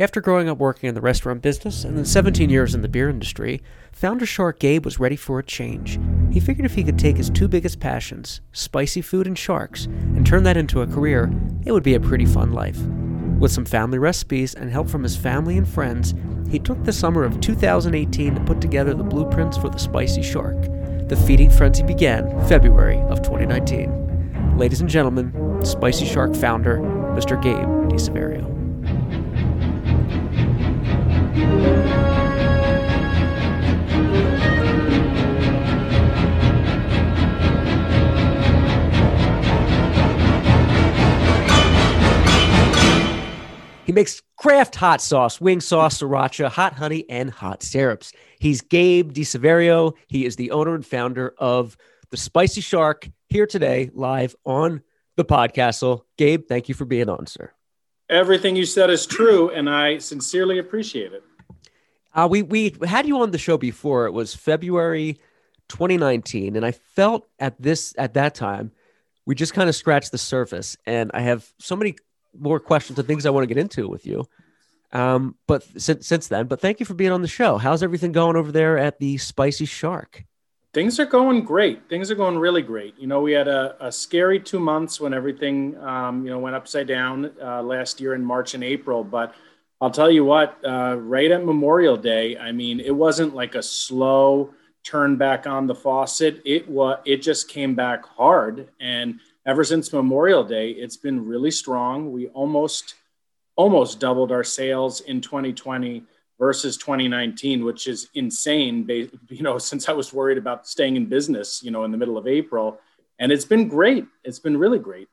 After growing up working in the restaurant business and then 17 years in the beer industry, founder shark Gabe was ready for a change. He figured if he could take his two biggest passions, spicy food and sharks, and turn that into a career, it would be a pretty fun life. With some family recipes and help from his family and friends, he took the summer of 2018 to put together the blueprints for the spicy shark. The feeding frenzy began February of 2019. Ladies and gentlemen, Spicy Shark founder, Mr. Gabe DiSaverio. He makes craft hot sauce, wing sauce, sriracha, hot honey, and hot syrups. He's Gabe DiSaverio. He is the owner and founder of the Spicy Shark here today, live on the podcastle. Gabe, thank you for being on, sir. Everything you said is true, and I sincerely appreciate it. Uh, we we had you on the show before. It was February 2019, and I felt at this at that time we just kind of scratched the surface. And I have so many more questions and things I want to get into with you. Um, but since since then, but thank you for being on the show. How's everything going over there at the Spicy Shark? Things are going great. Things are going really great. You know, we had a, a scary two months when everything, um, you know, went upside down uh, last year in March and April. But I'll tell you what, uh, right at Memorial Day, I mean, it wasn't like a slow turn back on the faucet. It was, it just came back hard. And ever since Memorial Day, it's been really strong. We almost almost doubled our sales in 2020 versus 2019, which is insane. You know, since I was worried about staying in business, you know, in the middle of April, and it's been great. It's been really great.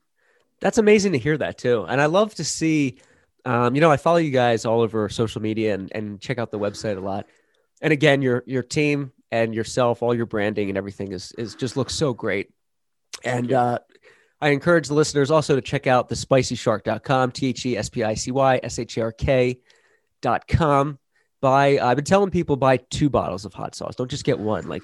That's amazing to hear that too, and I love to see. Um, you know, I follow you guys all over social media and, and check out the website a lot. And again, your your team and yourself, all your branding and everything is is just looks so great. And uh, I encourage the listeners also to check out the spicyshark.com, T H E S P I C Y S H A R K.com. Buy, I've been telling people buy two bottles of hot sauce. Don't just get one. Like,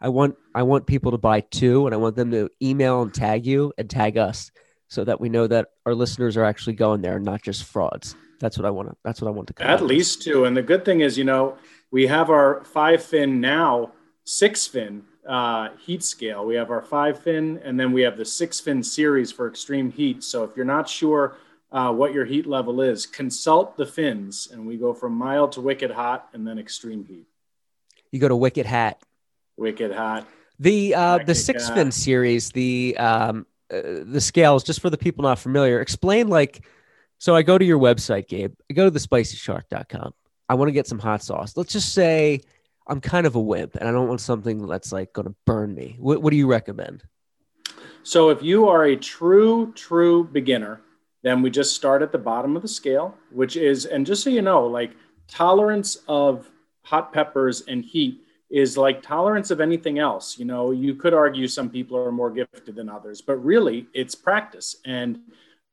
I want, I want people to buy two and I want them to email and tag you and tag us so that we know that our listeners are actually going there and not just frauds. That's what I want to, that's what I want to At least two. And the good thing is, you know, we have our five fin now, six fin uh, heat scale. We have our five fin, and then we have the six fin series for extreme heat. So if you're not sure uh, what your heat level is, consult the fins, and we go from mild to wicked hot, and then extreme heat. You go to wicked hat. Wicked hot. The uh, the six fin series, the um, uh, Uh, the scales, just for the people not familiar, explain like. So I go to your website, Gabe. I go to the spicyshark.com. I want to get some hot sauce. Let's just say I'm kind of a wimp and I don't want something that's like going to burn me. What, what do you recommend? So if you are a true, true beginner, then we just start at the bottom of the scale, which is, and just so you know, like tolerance of hot peppers and heat is like tolerance of anything else. You know, you could argue some people are more gifted than others, but really it's practice and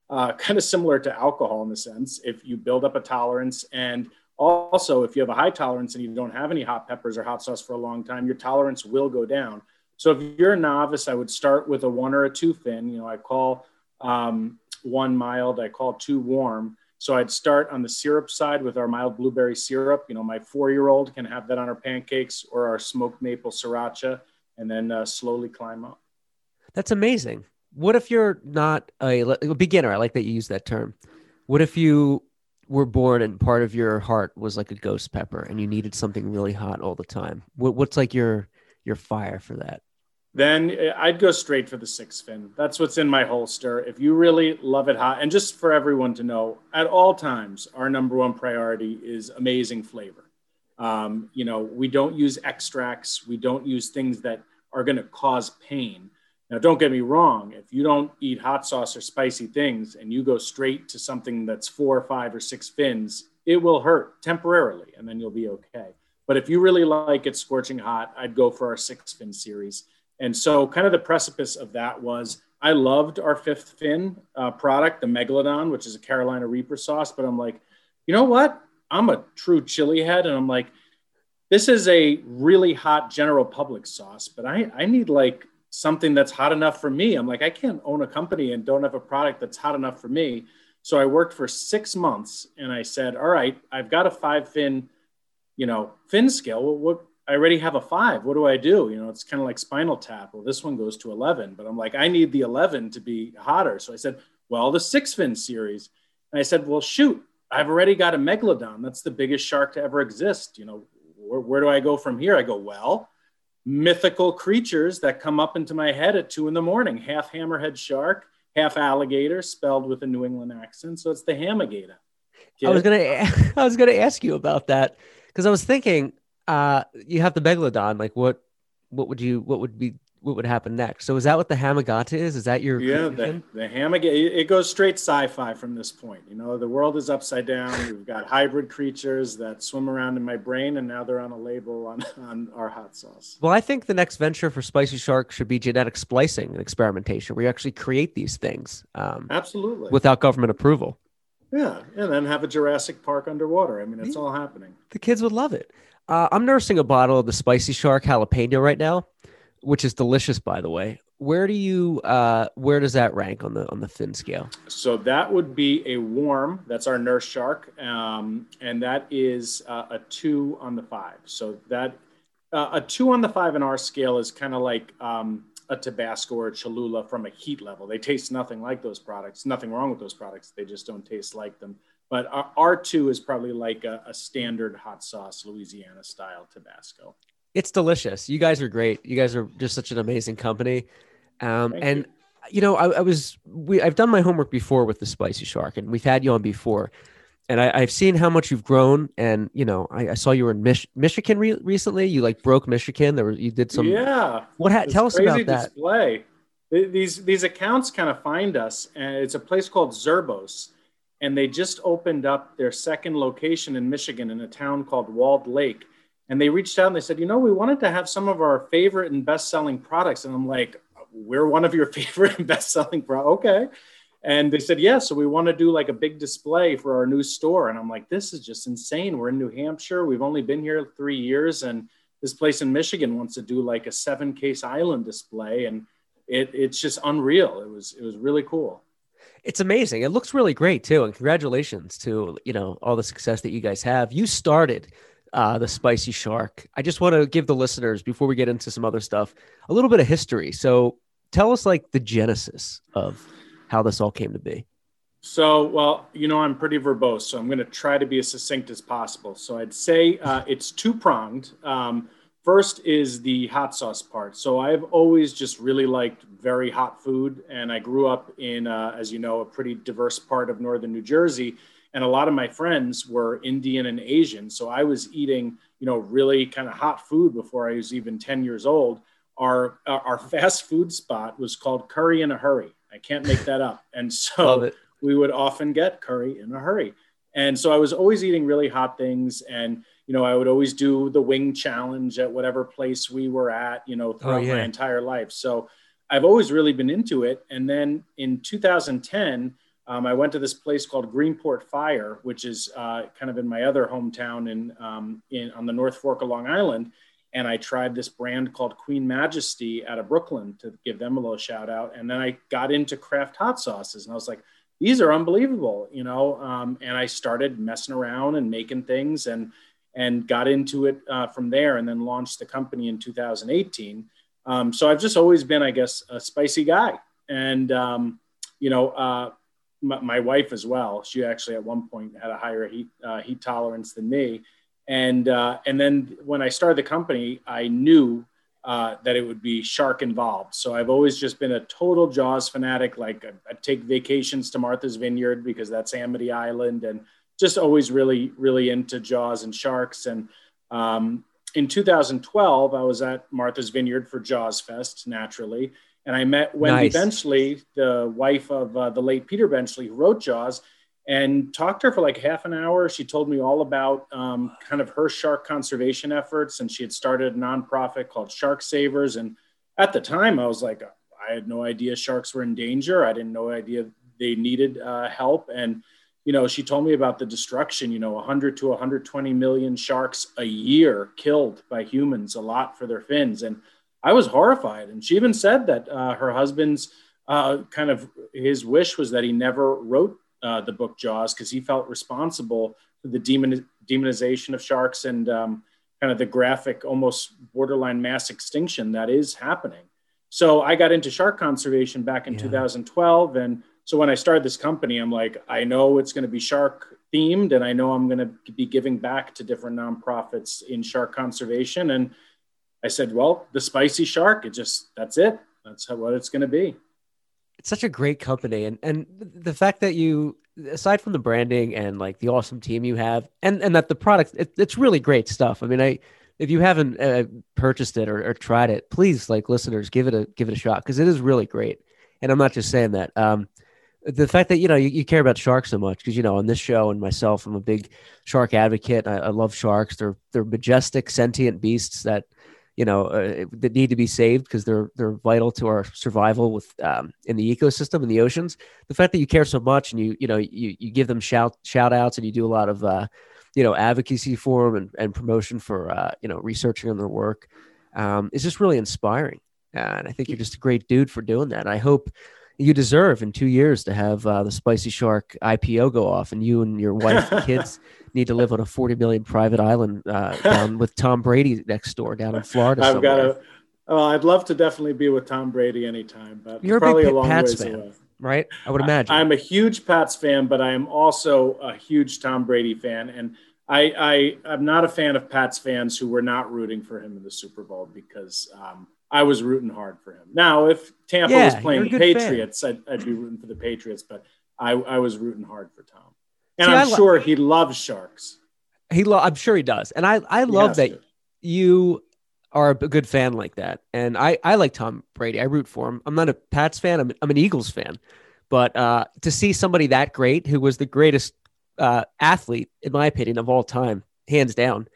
uh, kind of similar to alcohol in the sense if you build up a tolerance and also, if you have a high tolerance and you don't have any hot peppers or hot sauce for a long time, your tolerance will go down. So if you're a novice, I would start with a one or a two fin. You know, I call um, one mild, I call two warm. So I'd start on the syrup side with our mild blueberry syrup. You know, my four-year-old can have that on our pancakes or our smoked maple sriracha, and then uh, slowly climb up. That's amazing. What if you're not a, a beginner? I like that you use that term. What if you were born and part of your heart was like a ghost pepper and you needed something really hot all the time what, what's like your your fire for that then eh, i'd go straight for the six fin that's what's in my holster if you really love it hot and just for everyone to know at all times our number one priority is amazing flavor um, you know we don't use extracts we don't use things that are going to cause pain now, don't get me wrong. If you don't eat hot sauce or spicy things and you go straight to something that's four, five, or six fins, it will hurt temporarily and then you'll be okay. But if you really like it scorching hot, I'd go for our six fin series. And so, kind of the precipice of that was I loved our fifth fin uh, product, the Megalodon, which is a Carolina Reaper sauce. But I'm like, you know what? I'm a true chili head. And I'm like, this is a really hot general public sauce, but I, I need like something that's hot enough for me. I'm like, I can't own a company and don't have a product that's hot enough for me. So I worked for six months and I said, all right, I've got a five fin, you know, fin scale. What I already have a five. What do I do? You know, it's kind of like spinal tap. Well, this one goes to 11, but I'm like, I need the 11 to be hotter. So I said, well, the six fin series. And I said, well, shoot, I've already got a megalodon. That's the biggest shark to ever exist. You know, where, where do I go from here? I go, well, mythical creatures that come up into my head at two in the morning, half hammerhead shark, half alligator, spelled with a New England accent. So it's the hamigator. I was gonna, I was gonna ask you about that because I was thinking, uh, you have the megalodon. Like, what, what would you, what would be what would happen next. So is that what the Hamagata is? Is that your yeah the, the Hamagata? It goes straight sci-fi from this point. You know, the world is upside down. We've got hybrid creatures that swim around in my brain, and now they're on a label on on our hot sauce. Well, I think the next venture for Spicy Shark should be genetic splicing and experimentation, where you actually create these things. Um, Absolutely. Without government approval. Yeah, and then have a Jurassic Park underwater. I mean, it's all happening. The kids would love it. Uh, I'm nursing a bottle of the Spicy Shark jalapeno right now which is delicious, by the way. Where do you uh, where does that rank on the on the fin scale? So that would be a warm. That's our nurse shark, um, and that is uh, a two on the five. So that uh, a two on the five in our scale is kind of like um, a Tabasco or a Cholula from a heat level. They taste nothing like those products. Nothing wrong with those products. They just don't taste like them. But our, two is probably like a, a standard hot sauce Louisiana style Tabasco it's delicious. You guys are great. You guys are just such an amazing company. Um, and you. you know, I, I, was we I've done my homework before with the spicy shark, and we've had you on before. And I, have seen how much you've grown, and you know, I, I saw you were in Mich- Michigan re- recently. You like broke Michigan. There was you did some. Yeah. What? Ha- tell us about that. Display. These these accounts kind of find us, and it's a place called Zerbos, and they just opened up their second location in Michigan in a town called Walled Lake and they reached out and they said, you know, we wanted to have some of our favorite and best selling products. And I'm like, we're one of your favorite and best selling products. Okay. And they said, yeah, so we want to do like a big display for our new store. And I'm like, this is just insane. We're in New Hampshire. We've only been here three years. And this place in Michigan wants to do like a seven case island display. And it, it's just unreal. It was, it was really cool. It's amazing. It looks really great too. And congratulations to, you know, all the success that you guys have. You started uh, the spicy shark. I just want to give the listeners, before we get into some other stuff, a little bit of history. So tell us like the genesis of how this all came to be. So, well, you know, I'm pretty verbose, so I'm going to try to be as succinct as possible. So I'd say uh, it's two pronged. Um, first is the hot sauce part. So I've always just really liked very hot food, and I grew up in, uh, as you know, a pretty diverse part of northern New Jersey and a lot of my friends were Indian and Asian. So I was eating, you know, really kind of hot food before I was even 10 years old. Our, our fast food spot was called Curry in a Hurry. I can't make that up. And so we would often get curry in a hurry. And so I was always eating really hot things. And, you know, I would always do the wing challenge at whatever place we were at, you know, oh, throughout oh, yeah. my entire life. So I've always really been into it. And then in 2010, um, I went to this place called Greenport Fire, which is uh, kind of in my other hometown in, um, in on the North Fork of Long Island, and I tried this brand called Queen Majesty out of Brooklyn to give them a little shout out. And then I got into craft hot sauces, and I was like, these are unbelievable, you know. Um, and I started messing around and making things, and and got into it uh, from there, and then launched the company in 2018. Um, so I've just always been, I guess, a spicy guy, and um, you know. Uh, my, my, wife as well. She actually at one point had a higher heat uh, heat tolerance than me, and uh, and then when I started the company, I knew uh, that it would be shark involved. So I've always just been a total Jaws fanatic. Like I, I take vacations to Martha's Vineyard because that's Amity Island, and just always really really into Jaws and sharks. And um, in 2012, I was at Martha's Vineyard for Jaws Fest naturally and I met Wendy nice. Benchley, the wife of uh, the late Peter Benchley, who wrote Jaws, and talked to her for like half an hour. She told me all about um, kind of her shark conservation efforts, and she had started a nonprofit called Shark Savers. And at the time, I was like, I had no idea sharks were in danger. I didn't know idea they needed uh, help. And you know, she told me about the destruction. You know, 100 to 120 million sharks a year killed by humans, a lot for their fins, and I was horrified. And she even said that uh, her husband's uh, kind of his wish was that he never wrote uh, the book Jaws because he felt responsible for the demon, demonization of sharks and um, kind of the graphic, almost borderline mass extinction that is happening. So I got into shark conservation back in yeah. 2012. And so when I started this company, I'm like, I know it's going to be shark themed and I know I'm going to be giving back to different nonprofits in shark conservation. And I said, well, the spicy shark, it just, that's it. That's how, what it's going to be. It's such a great company. And, and the fact that you, aside from the branding and like the awesome team you have and, and that the product, it, it's really great stuff. I mean, I, if you haven't uh, purchased it or, or, tried it, please like listeners, give it a, give it a shot. Cause it is really great. And I'm not just saying that. Um, the fact that you know you, you care about sharks so much because you know on this show and myself i'm a big shark advocate. I, I, love sharks. They're they're majestic sentient beasts that you know uh, that need to be saved because they're they're vital to our survival with um, in the ecosystem in the oceans. The fact that you care so much and you you know you, you give them shout shout outs and you do a lot of uh, you know advocacy for them and, and promotion for uh, you know researching on their work um, is just really inspiring. And i think you're just a great dude for doing that. And i hope you deserve in two years to have uh, the Spicy Shark IPO go off, and you and your wife and kids need to live on a forty million private island uh, down with Tom Brady next door down in Florida. I've somewhere. got a. Well, I'd love to definitely be with Tom Brady anytime, but you're probably a, big a long Pats ways fan, away. right? I would imagine. I, am a huge Pats fan, but I am also a huge Tom Brady fan, and I, I am not a fan of Pats fans who were not rooting for him in the Super Bowl because um, I was rooting hard for him. Now, if Tampa yeah, was playing the Patriots, I'd, I'd, be rooting for the Patriots, but I, I was rooting hard for Tom. And See, I'm lo- sure he loves sharks. He, lo- I'm sure he does, and I, I love that to. you are a good fan like that. And I, I like Tom Brady. I root for him. I'm not a Pats fan. I'm, I'm an Eagles fan, but uh, to see somebody that great, who was the greatest uh, athlete, in my opinion, of all time, hands down,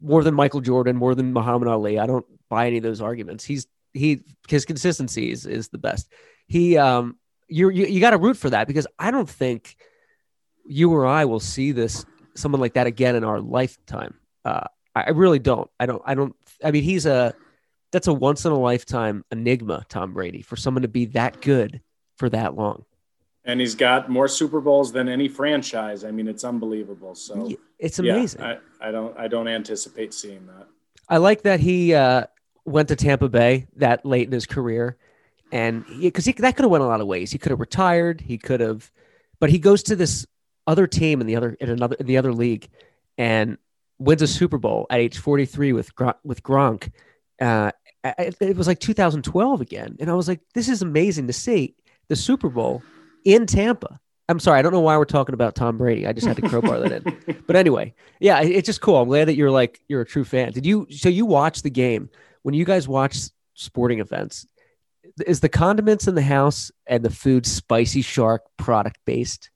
more than Michael Jordan, more than Muhammad Ali. I don't buy any of those arguments. He's he his consistency is, is the best. He um you you, you got to root for that because I don't think you or I will see this someone like that again in our lifetime. Uh, I, I really don't. I don't. I don't. I mean, he's a that's a once in a lifetime enigma, Tom Brady, for someone to be that good for that long. And he's got more Super Bowls than any franchise. I mean, it's unbelievable. So it's amazing. Yeah, I, I don't. I don't anticipate seeing that. I like that he uh, went to Tampa Bay that late in his career, and because he, that could have went a lot of ways. He could have retired. He could have, but he goes to this other team in the other in another in the other league, and wins a Super Bowl at age 43 with with Gronk. Uh, it, it was like 2012 again, and I was like, this is amazing to see the Super Bowl in Tampa. I'm sorry, I don't know why we're talking about Tom Brady. I just had to crowbar that in. But anyway, yeah, it's just cool. I'm glad that you're like you're a true fan. Did you? So you watched the game? When you guys watch sporting events, is the condiments in the house and the food spicy shark product based?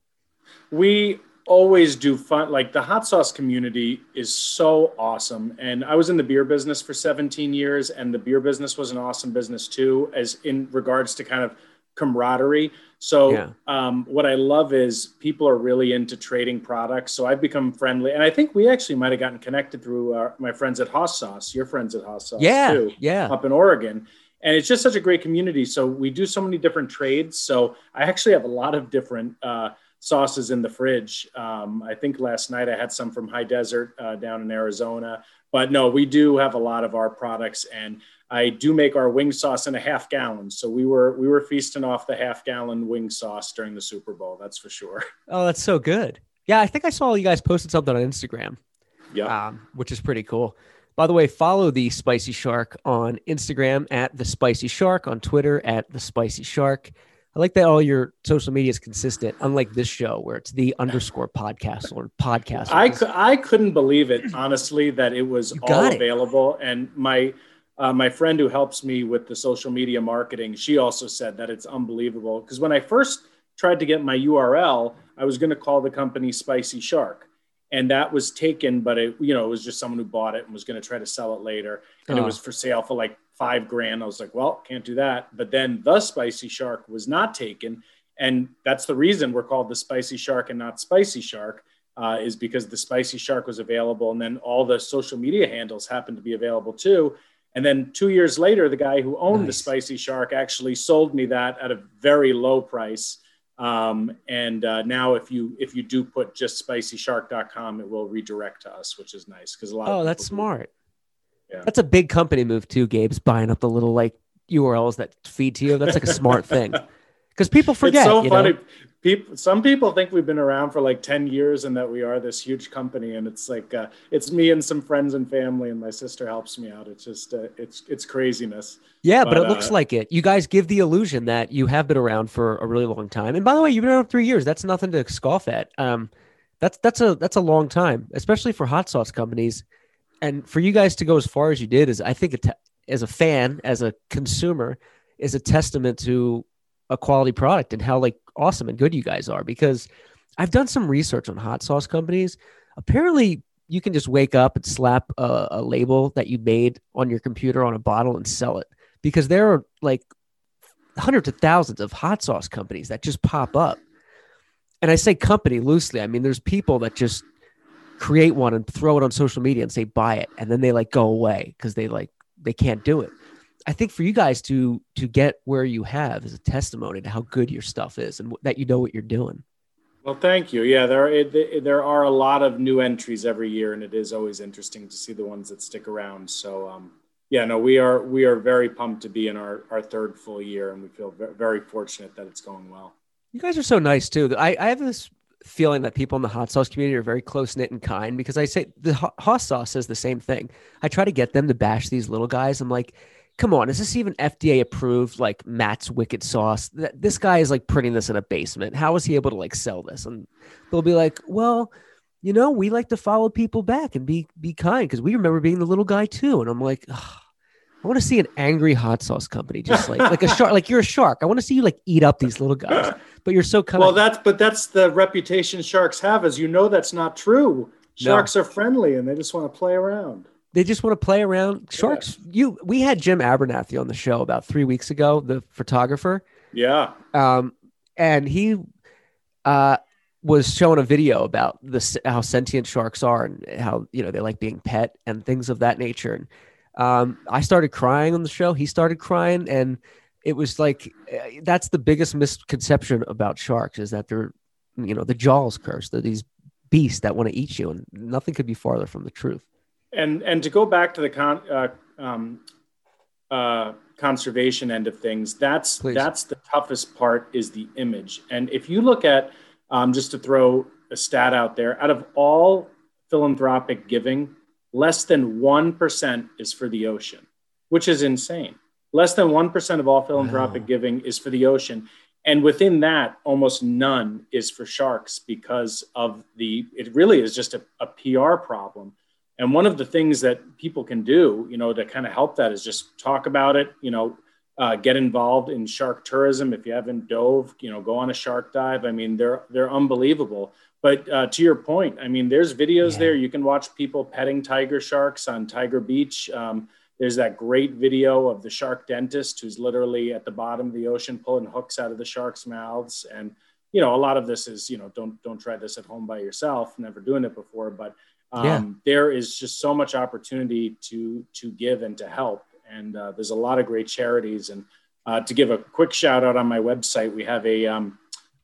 We always do fun like the hot sauce community is so awesome and i was in the beer business for 17 years and the beer business was an awesome business too as in regards to kind of camaraderie so yeah. um, what I love is people are really into trading products. So I've become friendly, and I think we actually might have gotten connected through our, my friends at Hoss Sauce. Your friends at Hoss Sauce, yeah, too, yeah, up in Oregon. And it's just such a great community. So we do so many different trades. So I actually have a lot of different uh, sauces in the fridge. Um, I think last night I had some from High Desert uh, down in Arizona. But no, we do have a lot of our products and I do make our wing sauce in a half gallon. So we were we were feasting off the half gallon wing sauce during the Super Bowl. That's for sure. Oh, that's so good. Yeah, I think I saw you guys posted something on Instagram. Yeah, um, which is pretty cool. By the way, follow the Spicy Shark on Instagram at the Spicy Shark on Twitter at the Spicy Shark. I like that all your social media is consistent, unlike this show where it's the underscore podcast or podcast. I, I couldn't believe it, honestly, that it was all it. available. And my uh, my friend who helps me with the social media marketing, she also said that it's unbelievable. Because when I first tried to get my URL, I was going to call the company Spicy Shark, and that was taken. But it, you know, it was just someone who bought it and was going to try to sell it later, and oh. it was for sale for like five grand. I was like, well, can't do that. But then the Spicy Shark was not taken, and that's the reason we're called the Spicy Shark and not Spicy Shark. Uh, is because the spicy shark was available and then all the social media handles happened to be available too and then two years later, the guy who owned nice. the Spicy Shark actually sold me that at a very low price. Um, and uh, now if you if you do put just spicyshark.com, it will redirect to us, which is nice because a lot. Oh, that's smart. Yeah. That's a big company move too, Gabe's buying up the little like URLs that feed to you. That's like a smart thing. Because people forget. It's so funny. know? People, some people think we've been around for like 10 years and that we are this huge company. And it's like, uh, it's me and some friends and family and my sister helps me out. It's just, uh, it's, it's craziness. Yeah, but, But, it looks uh, like it. You guys give the illusion that you have been around for a really long time. And by the way, you've been around three years. That's nothing to scoff at. Um, that's that's a that's a long time, especially for hot sauce companies. And for you guys to go as far as you did is, I think, te- as a fan, as a consumer, is a testament to a quality product and how like awesome and good you guys are. Because I've done some research on hot sauce companies. Apparently, you can just wake up and slap a, a label that you made on your computer on a bottle and sell it because there are like hundreds of thousands of hot sauce companies that just pop up. And I say company loosely. I mean, there's people that just create one and throw it on social media and say buy it, and then they like go away because they like they can't do it. I think for you guys to to get where you have is a testimony to how good your stuff is and that you know what you're doing. Well, thank you. Yeah, there it, it- there are a lot of new entries every year, and it is always interesting to see the ones that stick around. So, um, yeah, no, we are we are very pumped to be in our our third full year, and we feel ve- very fortunate that it's going well. You guys are so nice too. I, I have this feeling that people in the hot sauce community are very close knit and kind because I say the hot sauce says the same thing. I try to get them to bash these little guys. I'm like, come on, is this even FDA approved? Like Matt's Wicked Sauce. Th- This guy is like putting this in a basement. How is he able to like sell this? And they'll be like, well, you know, we like to follow people back and be be kind because we remember being the little guy too. And I'm like, "Ugh, I want to see an angry hot sauce company, just like like a shark. Like you're a shark. I want to see you like eat up these little guys. But you're so kind. Well, that's but that's the reputation sharks have, as you know, that's not true. No. Sharks are friendly and they just want to play around. They just want to play around. Sharks. You. We had Jim Abernathy on the show about three weeks ago, the photographer. Yeah, um, and he uh, was showing a video about this how sentient sharks are and how you know they like being pet and things of that nature. And um, I started crying on the show. He started crying, and it was like eh, that's the biggest misconception about sharks is that they're you know the jaws curse. They're these beasts that want to eat you, and nothing could be farther from the truth. And and to go back to the con, uh, um, uh, conservation end of things, that's Please. that's the toughest part is the image. And if you look at um, just to throw a stat out there, out of all philanthropic giving, less than one percent is for the ocean, which is insane. Less than one percent of all philanthropic Wow. giving is for the ocean. And within that, almost none is for sharks because of the, it really is just a, a PR problem. And one of the things that people can do, you know, to kind of help that is just talk about it, you know, uh, get involved in shark tourism. If you haven't dove, you know, go on a shark dive. I mean, they're, they're unbelievable. But uh, to your point, I mean, there's videos Yeah. there. You can watch people petting tiger sharks on Tiger Beach. Um, there's that great video of the shark dentist who's literally at the bottom of the ocean pulling hooks out of the sharks' mouths. And you know, a lot of this is you know, don't don't try this at home by yourself. Never doing it before, but um, Yeah. there is just so much opportunity to to give and to help. And uh, there's a lot of great charities. And uh, to give a quick shout out on my website, we have a um,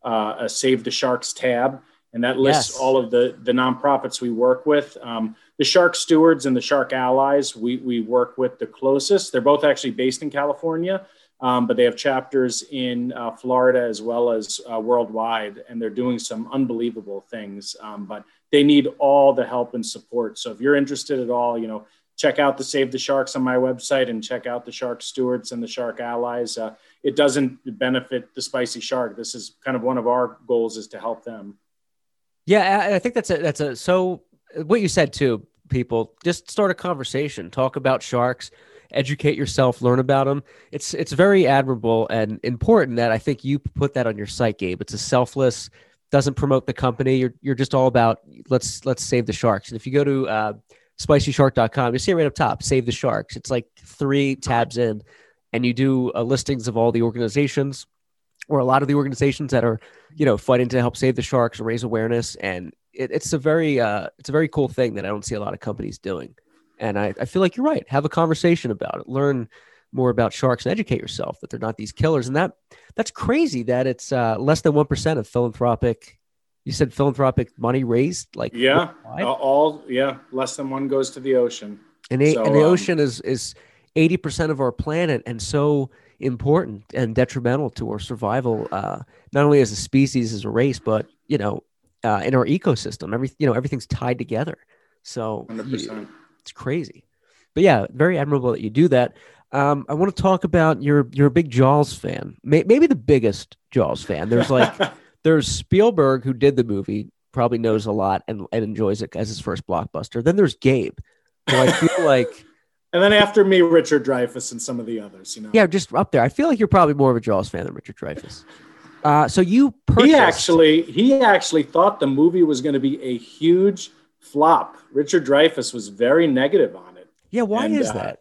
uh, a Save the Sharks tab, and that lists Yes. all of the the nonprofits we work with. Um, the Shark Stewards and the Shark Allies, we we work with the closest. They're both actually based in California, um, but they have chapters in uh, Florida as well as uh, worldwide, and they're doing some unbelievable things. Um, but they need all the help and support. So if you're interested at all, you know, check out the Save the Sharks on my website and check out the Shark Stewards and the Shark Allies. Uh, it doesn't benefit the Spicy Shark. This is kind of one of our goals is to help them. Yeah, I think that's a that's a so what you said too. People just start a conversation, talk about sharks, educate yourself, learn about them. It's it's very admirable and important that I think you put that on your site, Gabe. It's a selfless, doesn't promote the company. You're you're just all about let's let's save the sharks. And if you go to uh, spicyshark.com, you see it right up top, save the sharks. It's like three tabs in, and you do uh, listings of all the organizations or a lot of the organizations that are you know fighting to help save the sharks and raise awareness and it, it's a very uh, it's a very cool thing that i don't see a lot of companies doing and I, I feel like you're right have a conversation about it learn more about sharks and educate yourself that they're not these killers. And that that's crazy that it's uh, less than one percent of philanthropic. You said philanthropic money raised, like yeah, all yeah, less than one goes to the ocean. And, a, so, and the um, ocean is is eighty percent of our planet, and so important and detrimental to our survival, uh, not only as a species, as a race, but you know, uh, in our ecosystem. Every you know, everything's tied together. So you, it's crazy. But yeah, very admirable that you do that. Um, I want to talk about you're you're a big Jaws fan, May, maybe the biggest Jaws fan. There's like there's Spielberg who did the movie, probably knows a lot and, and enjoys it as his first blockbuster. Then there's Gabe, who I feel like. And then after me, Richard Dreyfuss and some of the others, you know. Yeah, just up there. I feel like you're probably more of a Jaws fan than Richard Dreyfuss. Uh, so you purchased... he actually he actually thought the movie was going to be a huge flop. Richard Dreyfuss was very negative on it. Yeah, why and, is uh, that?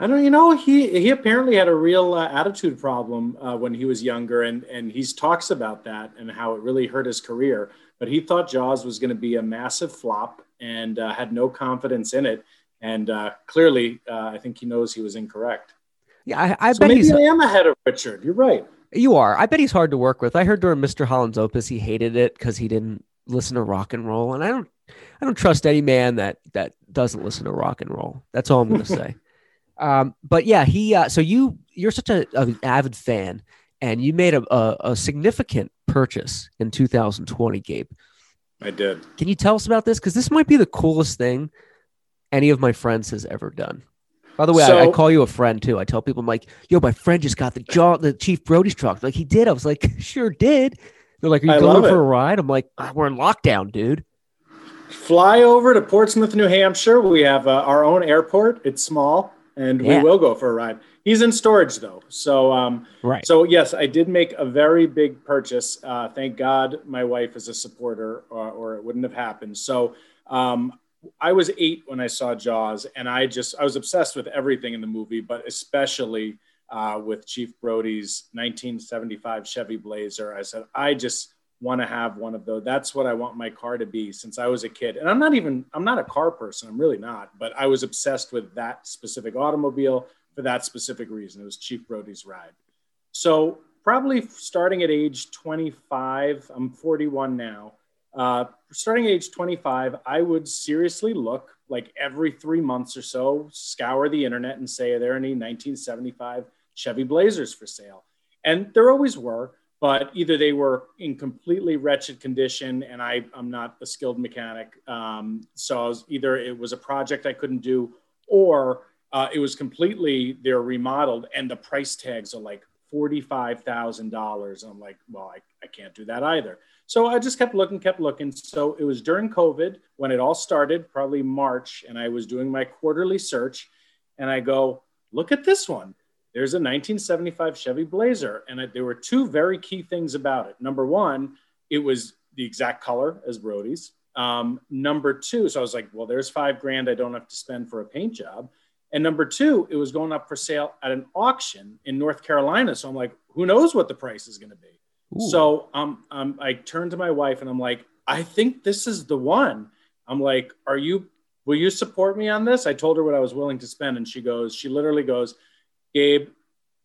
I don't, you know, he he apparently had a real uh, attitude problem uh, when he was younger, and and he talks about that and how it really hurt his career. But he thought Jaws was going to be a massive flop and uh, had no confidence in it. And uh, clearly, uh, I think he knows he was incorrect. Yeah, I, I so bet maybe he's. I am ahead of Richard. You're right. You are. I bet he's hard to work with. I heard during Mr. Holland's Opus he hated it because he didn't listen to rock and roll, and I don't. I don't trust any man that that doesn't listen to rock and roll. That's all I'm going to say. Um, but yeah, he. Uh, so you you're such a, an avid fan, and you made a, a, a significant purchase in 2020, Gabe. I did. Can you tell us about this? Because this might be the coolest thing any of my friends has ever done. By the way, so, I, I, call you a friend too. I tell people, I'm like, yo, my friend just got the jaw, the Chief Brody's truck. Like he did. I was like, sure did. They're like, are you I going for a ride? I'm like, ah, we're in lockdown, dude. Fly over to Portsmouth, New Hampshire. We have uh, our own airport. It's small and yeah. we will go for a ride. He's in storage though, so um, right. So yes, I did make a very big purchase. Uh, thank God my wife is a supporter, or, or it wouldn't have happened. So um, I was eight when I saw Jaws, and I just I was obsessed with everything in the movie, but especially uh, with Chief Brody's 1975 Chevy Blazer. I said I just want to have one of those. That's what I want my car to be since I was a kid. And I'm not even, I'm not a car person. I'm really not, but I was obsessed with that specific automobile for that specific reason. It was Chief Brody's ride. So probably starting at age 25, I'm 41 now. Uh, starting at age 25, I would seriously look like every three months or so, scour the internet and say, are there any 1975 Chevy Blazers for sale? And there always were but either they were in completely wretched condition and I, I'm not a skilled mechanic. Um, so was, either it was a project I couldn't do or uh, it was completely, they're remodeled and the price tags are like $45,000. I'm like, well, I, I can't do that either. So I just kept looking, kept looking. So it was during COVID when it all started, probably March, and I was doing my quarterly search and I go, look at this one there's a 1975 Chevy Blazer, and there were two very key things about it. Number one, it was the exact color as Brody's. Um, number two, so I was like, well, there's five grand I don't have to spend for a paint job. And number two, it was going up for sale at an auction in North Carolina. So I'm like, who knows what the price is going to be? Ooh. So um, um, I turned to my wife and I'm like, I think this is the one. I'm like, are you, will you support me on this? I told her what I was willing to spend. And she goes, she literally goes, Gabe,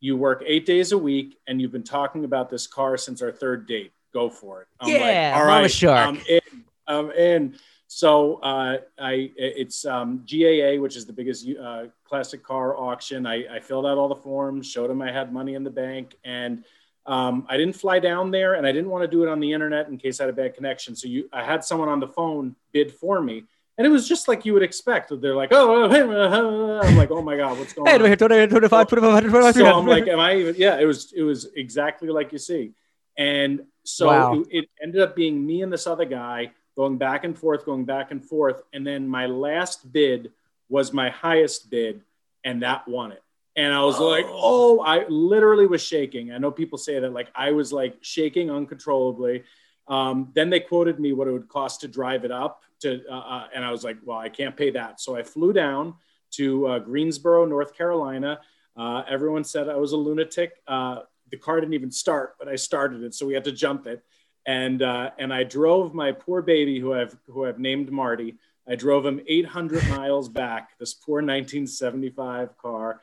you work eight days a week and you've been talking about this car since our third date. Go for it. I'm yeah, like, all right, shark. I'm in. I'm in. So uh, I it's um, GAA, which is the biggest uh, classic car auction. I, I, filled out all the forms, showed them I had money in the bank, and um, I didn't fly down there, and I didn't want to do it on the internet in case I had a bad connection. So you, I had someone on the phone bid for me, and it was just like you would expect. They're like, oh, hey, I'm like, oh my god, what's going on? 25, 25, 25, so I'm like, am I even? Yeah, it was it was exactly like you see, and so wow. it, it ended up being me and this other guy going back and forth, going back and forth, and then my last bid was my highest bid, and that won it. And I was oh. like, oh, I literally was shaking. I know people say that, like I was like shaking uncontrollably. Um, then they quoted me what it would cost to drive it up to, uh, uh, and I was like, well, I can't pay that. So I flew down to uh, Greensboro, North Carolina. Uh, everyone said I was a lunatic. Uh, the car didn't even start, but I started it, so we had to jump it. And uh, and I drove my poor baby, who I've who I've named Marty. I drove him 800 miles back. This poor 1975 car.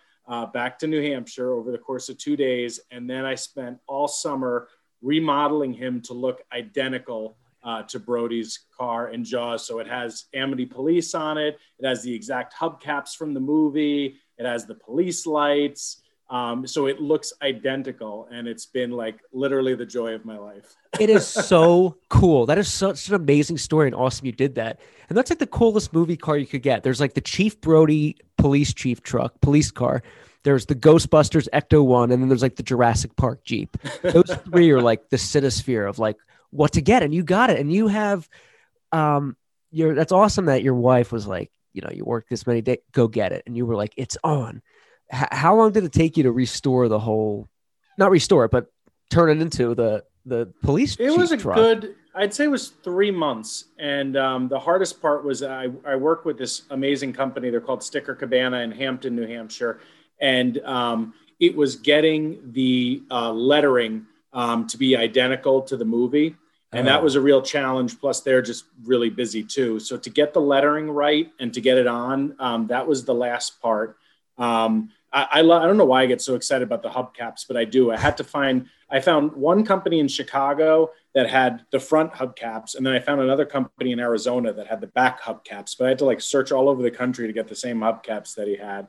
back to New Hampshire over the course of two days. And then I spent all summer remodeling him to look identical uh, to Brody's car in Jaws. So it has Amity Police on it. It has the exact hubcaps from the movie. It has the police lights. Um, so it looks identical, and it's been like literally the joy of my life. it is so cool. That is such an amazing story, and awesome you did that. And that's like the coolest movie car you could get. There's like the Chief Brody police chief truck, police car. There's the Ghostbusters Ecto One, and then there's like the Jurassic Park Jeep. Those three are like the citosphere of like what to get, and you got it. And you have, um, you're that's awesome that your wife was like, you know, you worked this many days, go get it, and you were like, it's on h- how long did it take you to restore the whole not restore it but turn it into the the police it was a truck? good i'd say it was three months and um, the hardest part was I, I work with this amazing company they're called sticker cabana in hampton new hampshire and um, it was getting the uh, lettering um, to be identical to the movie and that oh. was a real challenge plus they're just really busy too so to get the lettering right and to get it on um, that was the last part um, I, I, lo- I don't know why I get so excited about the hubcaps, but I do. I had to find, I found one company in Chicago that had the front hubcaps, and then I found another company in Arizona that had the back hubcaps. But I had to like search all over the country to get the same hubcaps that he had.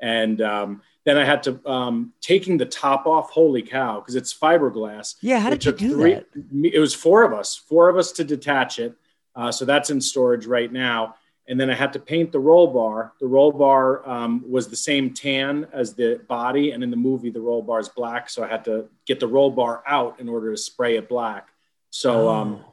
And um, then I had to um, taking the top off. Holy cow! Because it's fiberglass. Yeah, how did you do three, that? It was four of us, four of us to detach it. Uh, so that's in storage right now and then I had to paint the roll bar. The roll bar um, was the same tan as the body, and in the movie, the roll bar is black. So I had to get the roll bar out in order to spray it black. So, oh. um,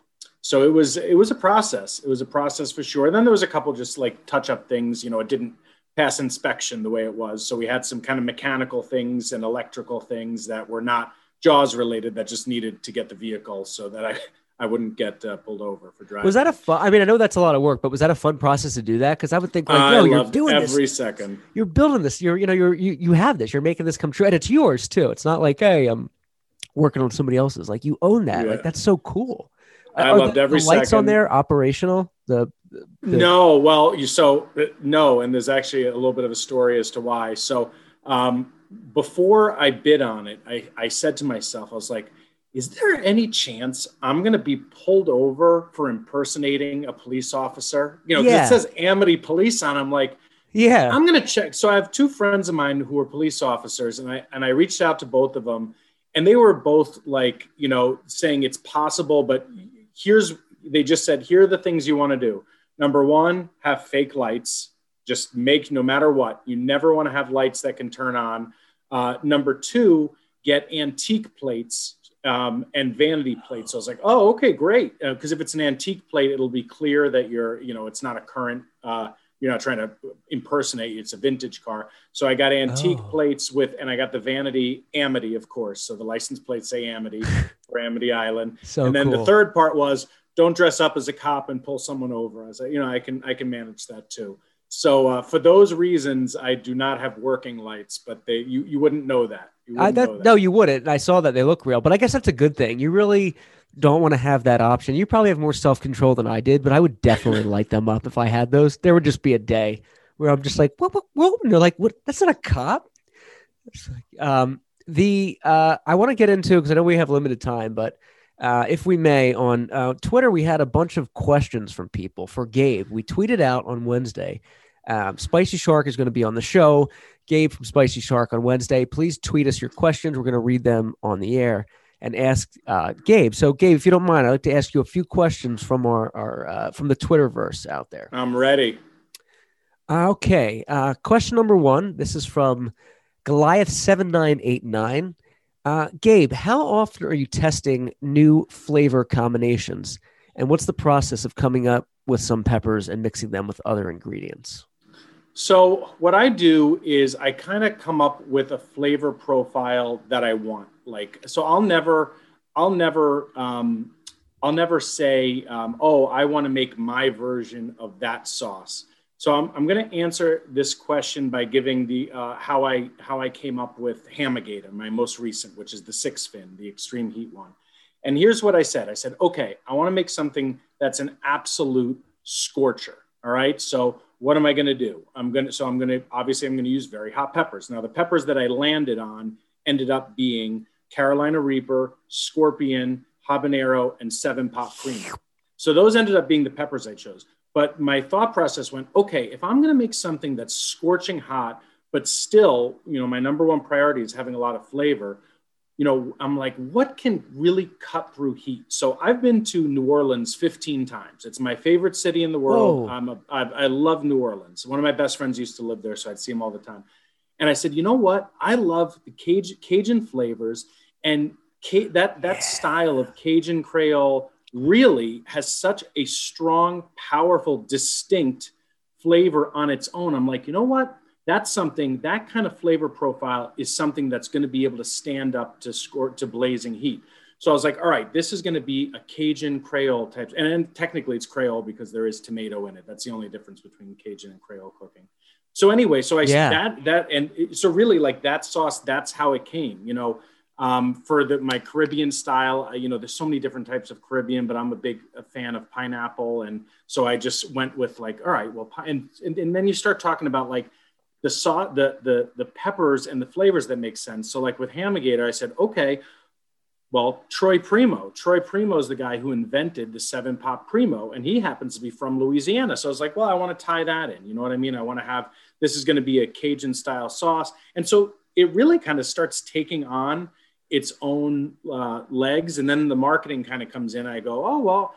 so it was it was a process. It was a process for sure. And then there was a couple just like touch up things. You know, it didn't pass inspection the way it was. So we had some kind of mechanical things and electrical things that were not Jaws related that just needed to get the vehicle so that I I wouldn't get uh, pulled over for driving. Was that a fun? I mean, I know that's a lot of work, but was that a fun process to do that? Because I would think, like, yo, you're doing every this. second. You're building this. You're, you know, you're you you have this. You're making this come true, and it's yours too. It's not like, hey, I'm working on somebody else's. Like you own that. Yeah. Like that's so cool. I Are loved the, every the lights second. on there operational. The, the, no, well, you so no, and there's actually a little bit of a story as to why. So um, before I bid on it, I I said to myself, I was like is there any chance I'm going to be pulled over for impersonating a police officer? You know, yeah. it says Amity Police on. I'm like, yeah, I'm going to check. So I have two friends of mine who are police officers, and I and I reached out to both of them, and they were both like, you know, saying it's possible, but here's they just said here are the things you want to do. Number one, have fake lights. Just make no matter what. You never want to have lights that can turn on. Uh, number two, get antique plates um, and vanity plates. So I was like, oh, okay, great. Because uh, if it's an antique plate, it'll be clear that you're, you know, it's not a current, uh, you're not trying to impersonate, it's a vintage car. So I got antique oh. plates with, and I got the vanity Amity, of course. So the license plates say Amity for Amity Island. So and then cool. the third part was don't dress up as a cop and pull someone over. I was like, you know, I can, I can manage that too. So uh, for those reasons, I do not have working lights, but they you, you wouldn't know that. You wouldn't that, know that. No, you wouldn't. I saw that they look real, but I guess that's a good thing. You really don't want to have that option. You probably have more self control than I did, but I would definitely light them up if I had those. There would just be a day where I'm just like, what, what, what? And they're like, what? That's not a cop. Like, um, the uh, I want to get into because I know we have limited time, but uh, if we may, on uh, Twitter, we had a bunch of questions from people for Gabe. We tweeted out on Wednesday um, Spicy Shark is going to be on the show. Gabe from Spicy Shark on Wednesday. Please tweet us your questions. We're going to read them on the air and ask uh, Gabe. So, Gabe, if you don't mind, I'd like to ask you a few questions from our, our uh, from the Twitterverse out there. I'm ready. Okay. Uh, question number one. This is from Goliath seven nine eight nine. Uh, Gabe, how often are you testing new flavor combinations, and what's the process of coming up with some peppers and mixing them with other ingredients? So what I do is I kind of come up with a flavor profile that I want. Like, so I'll never, I'll never, um, I'll never say, um, oh, I want to make my version of that sauce. So I'm, I'm going to answer this question by giving the uh, how I how I came up with Hamigator, my most recent, which is the six fin, the extreme heat one. And here's what I said: I said, okay, I want to make something that's an absolute scorcher. All right, so what am I going to do? I'm going to, so I'm going to, obviously, I'm going to use very hot peppers. Now, the peppers that I landed on ended up being Carolina Reaper, Scorpion, Habanero, and Seven Pot Cream. So those ended up being the peppers I chose. But my thought process went, okay, if I'm going to make something that's scorching hot, but still, you know, my number one priority is having a lot of flavor. You know, I'm like, what can really cut through heat? So I've been to New Orleans 15 times. It's my favorite city in the world. I'm a, I, I love New Orleans. One of my best friends used to live there, so I'd see him all the time. And I said, you know what? I love the Cajun, Cajun flavors and that that yeah. style of Cajun Creole really has such a strong, powerful, distinct flavor on its own. I'm like, you know what? That's something that kind of flavor profile is something that's going to be able to stand up to score to blazing heat. So I was like, all right, this is going to be a Cajun Creole type, and then technically it's Creole because there is tomato in it. That's the only difference between Cajun and Creole cooking. So anyway, so I yeah. that that and so really like that sauce, that's how it came. You know, um, for the, my Caribbean style, you know, there's so many different types of Caribbean, but I'm a big a fan of pineapple. And so I just went with like, all right, well, and, and, and then you start talking about like the salt, the, the, the peppers and the flavors that make sense. So like with Hammergator, I said, okay, well, Troy Primeaux. Troy Primeaux is the guy who invented the Seven Pot Primo, and he happens to be from Louisiana. So I was like, well, I want to tie that in. You know what I mean? I want to have this is going to be a Cajun style sauce. And so it really kind of starts taking on its own uh, legs. And then the marketing kind of comes in. I go, oh, well,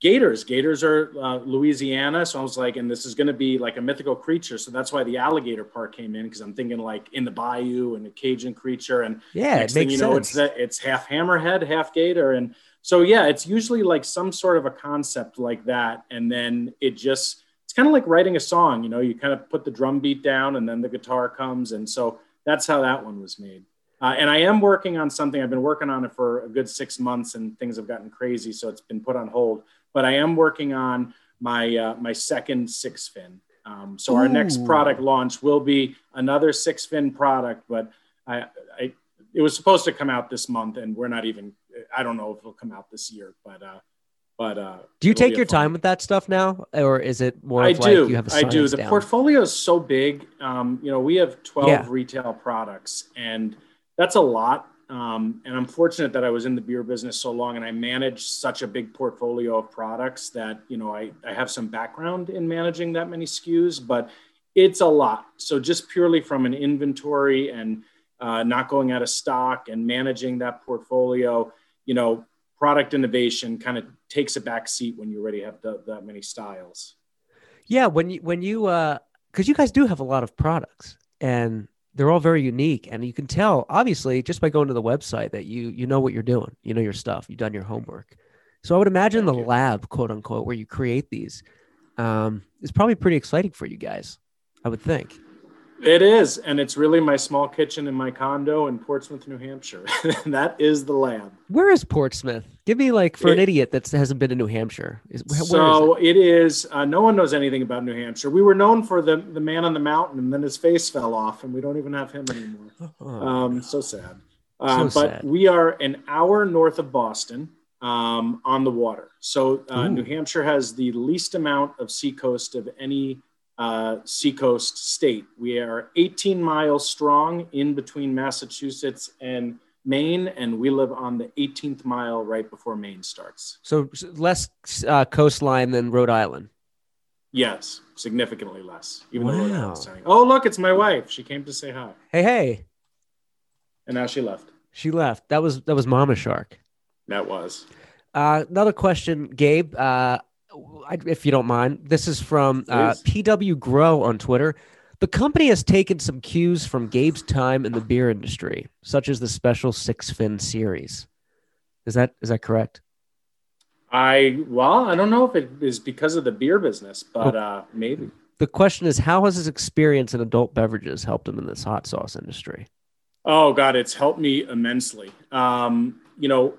gators. Gators are uh, Louisiana. So I was like, and this is going to be like a mythical creature. So that's why the alligator part came in because I'm thinking like in the bayou and a Cajun creature. And yeah, next thing you know, sense. it's that it's half hammerhead, half gator. And so, yeah, it's usually like some sort of a concept like that. And then it just, it's kind of like writing a song, you know, you kind of put the drum beat down and then the guitar comes. And so that's how that one was made. Uh, and I am working on something. I've been working on it for a good six months, and things have gotten crazy, so it's been put on hold. But I am working on my uh, my second six fin. Um, so Ooh. our next product launch will be another six fin product, but I, I, it was supposed to come out this month, and we're not even. I don't know if it'll come out this year, but uh, but uh, do you take your time with that stuff now, or is it more? I do. Like you have I do. The down? portfolio is so big. Um, you know, we have twelve yeah. retail products, and that's a lot. Um, and I'm fortunate that I was in the beer business so long and I managed such a big portfolio of products that, you know, I, I have some background in managing that many SKUs, but it's a lot. So just purely from an inventory and uh, not going out of stock and managing that portfolio, you know, product innovation kind of takes a back seat when you already have the, that many styles. Yeah. When you, when you, uh, cause you guys do have a lot of products and they're all very unique and you can tell obviously just by going to the website that you you know what you're doing. You know your stuff. You've done your homework. So i would imagine the lab quote unquote where you create these um, is probably pretty exciting for you guys i would think it is, and it's really my small kitchen in my condo in Portsmouth, New Hampshire. that is the lab. Where is Portsmouth? Give me like for it, an idiot that hasn't been to New Hampshire. Is, so is it? it is. Uh, no one knows anything about New Hampshire. We were known for the the man on the mountain, and then his face fell off, and we don't even have him anymore. Oh, um, so sad. Uh, so but sad. we are an hour north of Boston um, on the water. So uh, New Hampshire has the least amount of seacoast of any uh, seacoast state. We are 18 miles strong in between Massachusetts and Maine, and we live on the 18th mile right before Maine starts. So less uh, coastline than Rhode Island. Yes, significantly less. Even wow. though saying, "Oh, look, it's my wife. She came to say hi." Hey, hey. And now she left. She left. That was that was Mama Shark. That was. Uh, another question, Gabe. Uh, if you don't mind. This is from uh, PW Grow on Twitter. The company has taken some cues from Gabe's time in the beer industry, such as the special six fin series. Is that is that correct? I well, I don't know if it is because of the beer business, but uh, maybe. The question is, how has his experience in adult beverages helped him in this hot sauce industry? Oh God, it's helped me immensely. Um, you know,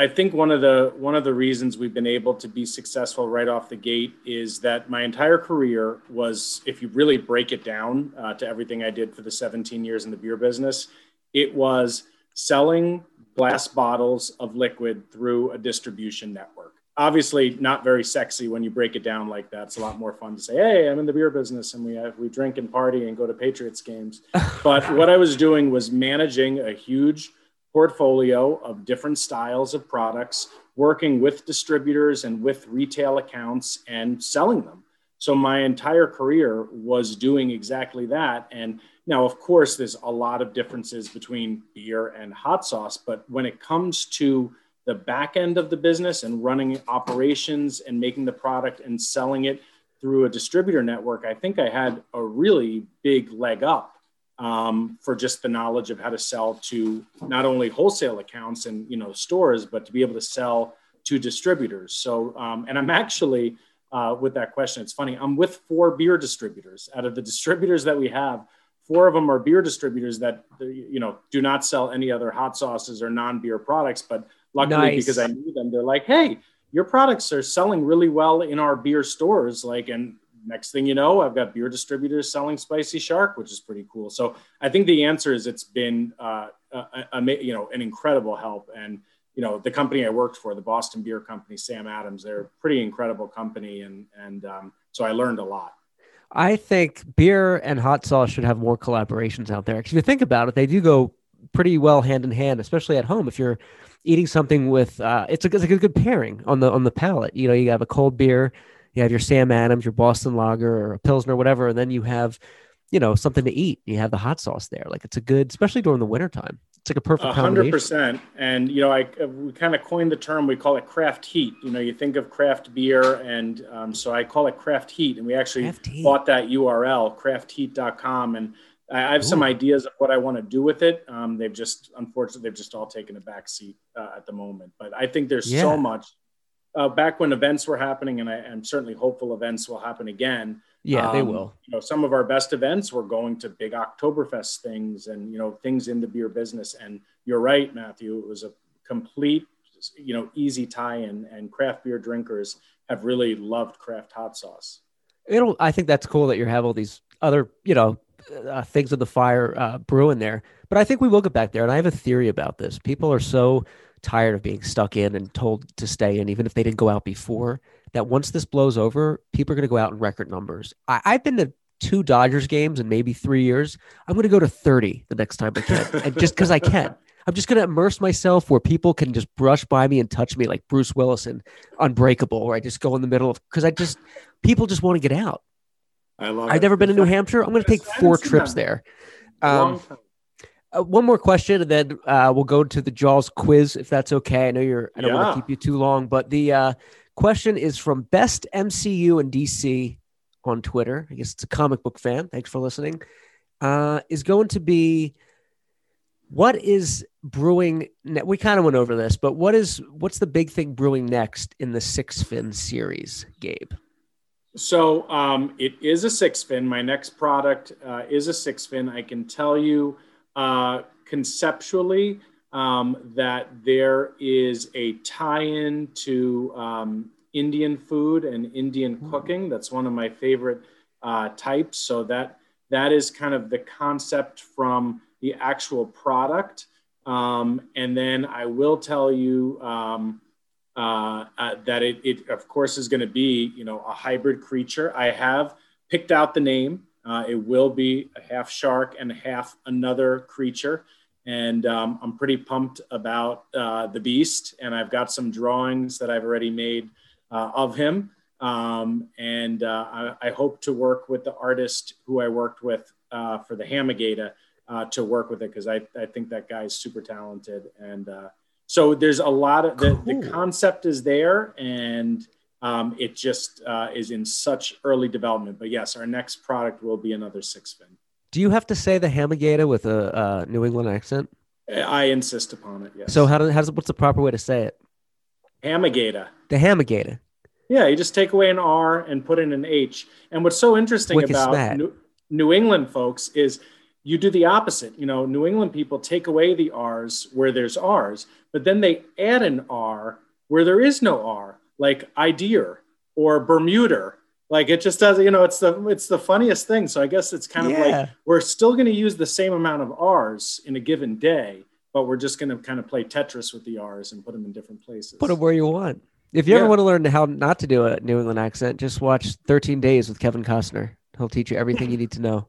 I think one of the one of the reasons we've been able to be successful right off the gate is that my entire career was, if you really break it down uh, to everything I did for the 17 years in the beer business, it was selling glass bottles of liquid through a distribution network. obviously not very sexy when you break it down like that. It's a lot more fun to say, "Hey, I'm in the beer business and we have, we drink and party and go to Patriots games." but what I was doing was managing a huge portfolio of different styles of products, working with distributors and with retail accounts and selling them. So my entire career was doing exactly that and now, of course, there's a lot of differences between beer and hot sauce, but when it comes to the back end of the business and running operations and making the product and selling it through a distributor network, I think I had a really big leg up um, for just the knowledge of how to sell to not only wholesale accounts and you know stores, but to be able to sell to distributors. So, um, and I'm actually uh, with that question. It's funny. I'm with four beer distributors out of the distributors that we have. Four of them are beer distributors that you know do not sell any other hot sauces or non-beer products, but Luckily, nice. because I knew them, they're like, hey, your products are selling really well in our beer stores. Like, and next thing you know, I've got beer distributors selling Spicy Shark, which is pretty cool. So I think the answer is it's been, uh, a, a, you know, an incredible help. And you know, the company I worked for, the Boston Beer Company, Sam Adams, they're a pretty incredible company, and and um, so I learned a lot. I think beer and hot sauce should have more collaborations out there. Because if you think about it, they do go pretty well hand in hand, especially at home. If you're eating something with uh, it's, a, it's like a good pairing on the on the palate. You know, you have a cold beer, you have your Sam Adams, your Boston Lager, or a Pilsner, whatever, and then you have you know something to eat. You have the hot sauce there. Like it's a good, especially during the wintertime. It's like a perfect hundred percent. And you know, I we kind of coined the term. We call it craft heat. You know, you think of craft beer, and um, so I call it craft heat. And we actually bought that URL, craftheat.com, and I have some ideas of what I want to do with it. Um, they've just, unfortunately, they've just all taken a back seat uh, at the moment. But I think there's yeah. so much. Uh, back when events were happening, and I, am certainly hopeful events will happen again. Yeah, um, they will. You know, some of our best events were going to big Oktoberfest things, and you know, things in the beer business. And you're right, Matthew. It was a complete, you know, easy tie-in, and craft beer drinkers have really loved craft hot sauce. It'll. I think that's cool that you have all these other, you know, uh, things of the fire uh, brewing there. But I think we will get back there. And I have a theory about this. People are so tired of being stuck in and told to stay in, even if they didn't go out before, that once this blows over, people are going to go out in record numbers. I, I've been to two Dodgers games in maybe three years. I'm going to go to 30 the next time I can. and just because I can. I'm just going to immerse myself where people can just brush by me and touch me like Bruce Willis and Unbreakable, where I just go in the middle of, because I just, people just want to get out. I love. I've it. never been to New Hampshire. I'm going to take four trips there. Um, uh, one more question, and then uh, we'll go to the Jaws quiz, if that's okay. I know you're. I don't yeah. want to keep you too long, but the uh, question is from Best MCU and DC on Twitter. I guess it's a comic book fan. Thanks for listening. Uh, is going to be what is brewing? Ne- we kind of went over this, but what is what's the big thing brewing next in the Six Fin series, Gabe? So um, it is a six fin. My next product uh, is a six fin. I can tell you uh, conceptually um, that there is a tie-in to um, Indian food and Indian mm-hmm. cooking. That's one of my favorite uh, types. So that that is kind of the concept from the actual product. Um, and then I will tell you um, uh, uh, that it, it, of course, is going to be, you know, a hybrid creature. I have picked out the name. Uh, it will be a half shark and half another creature. And um, I'm pretty pumped about uh, the beast. And I've got some drawings that I've already made uh, of him. Um, and I, I, hope to work with the artist who I worked with for the Hamagata to work with it because I, I think that guy's super talented. And so there's a lot of the, cool. the concept is there and um, it just uh, is in such early development. But yes, our next product will be another six fin. Do you have to say the Hamagata with a uh, New England accent? I insist upon it. Yes. So how does, how does what's the proper way to say it? Hamagata. The Hamagata. Yeah, you just take away an R and put in an H. And what's so interesting Wicked about New, New England folks is you do the opposite. You know, New England people take away the R's where there's R's, but then they add an R where there is no R, like idea or Bermuda. Like it just does, you know, it's the it's the funniest thing. So I guess it's kind of yeah. like we're still going to use the same amount of R's in a given day, but we're just going to kind of play Tetris with the R's and put them in different places. Put them where you want. If you ever want to learn how not to do a New England accent, just watch 13 Days with Kevin Costner. He'll teach you everything you need to know.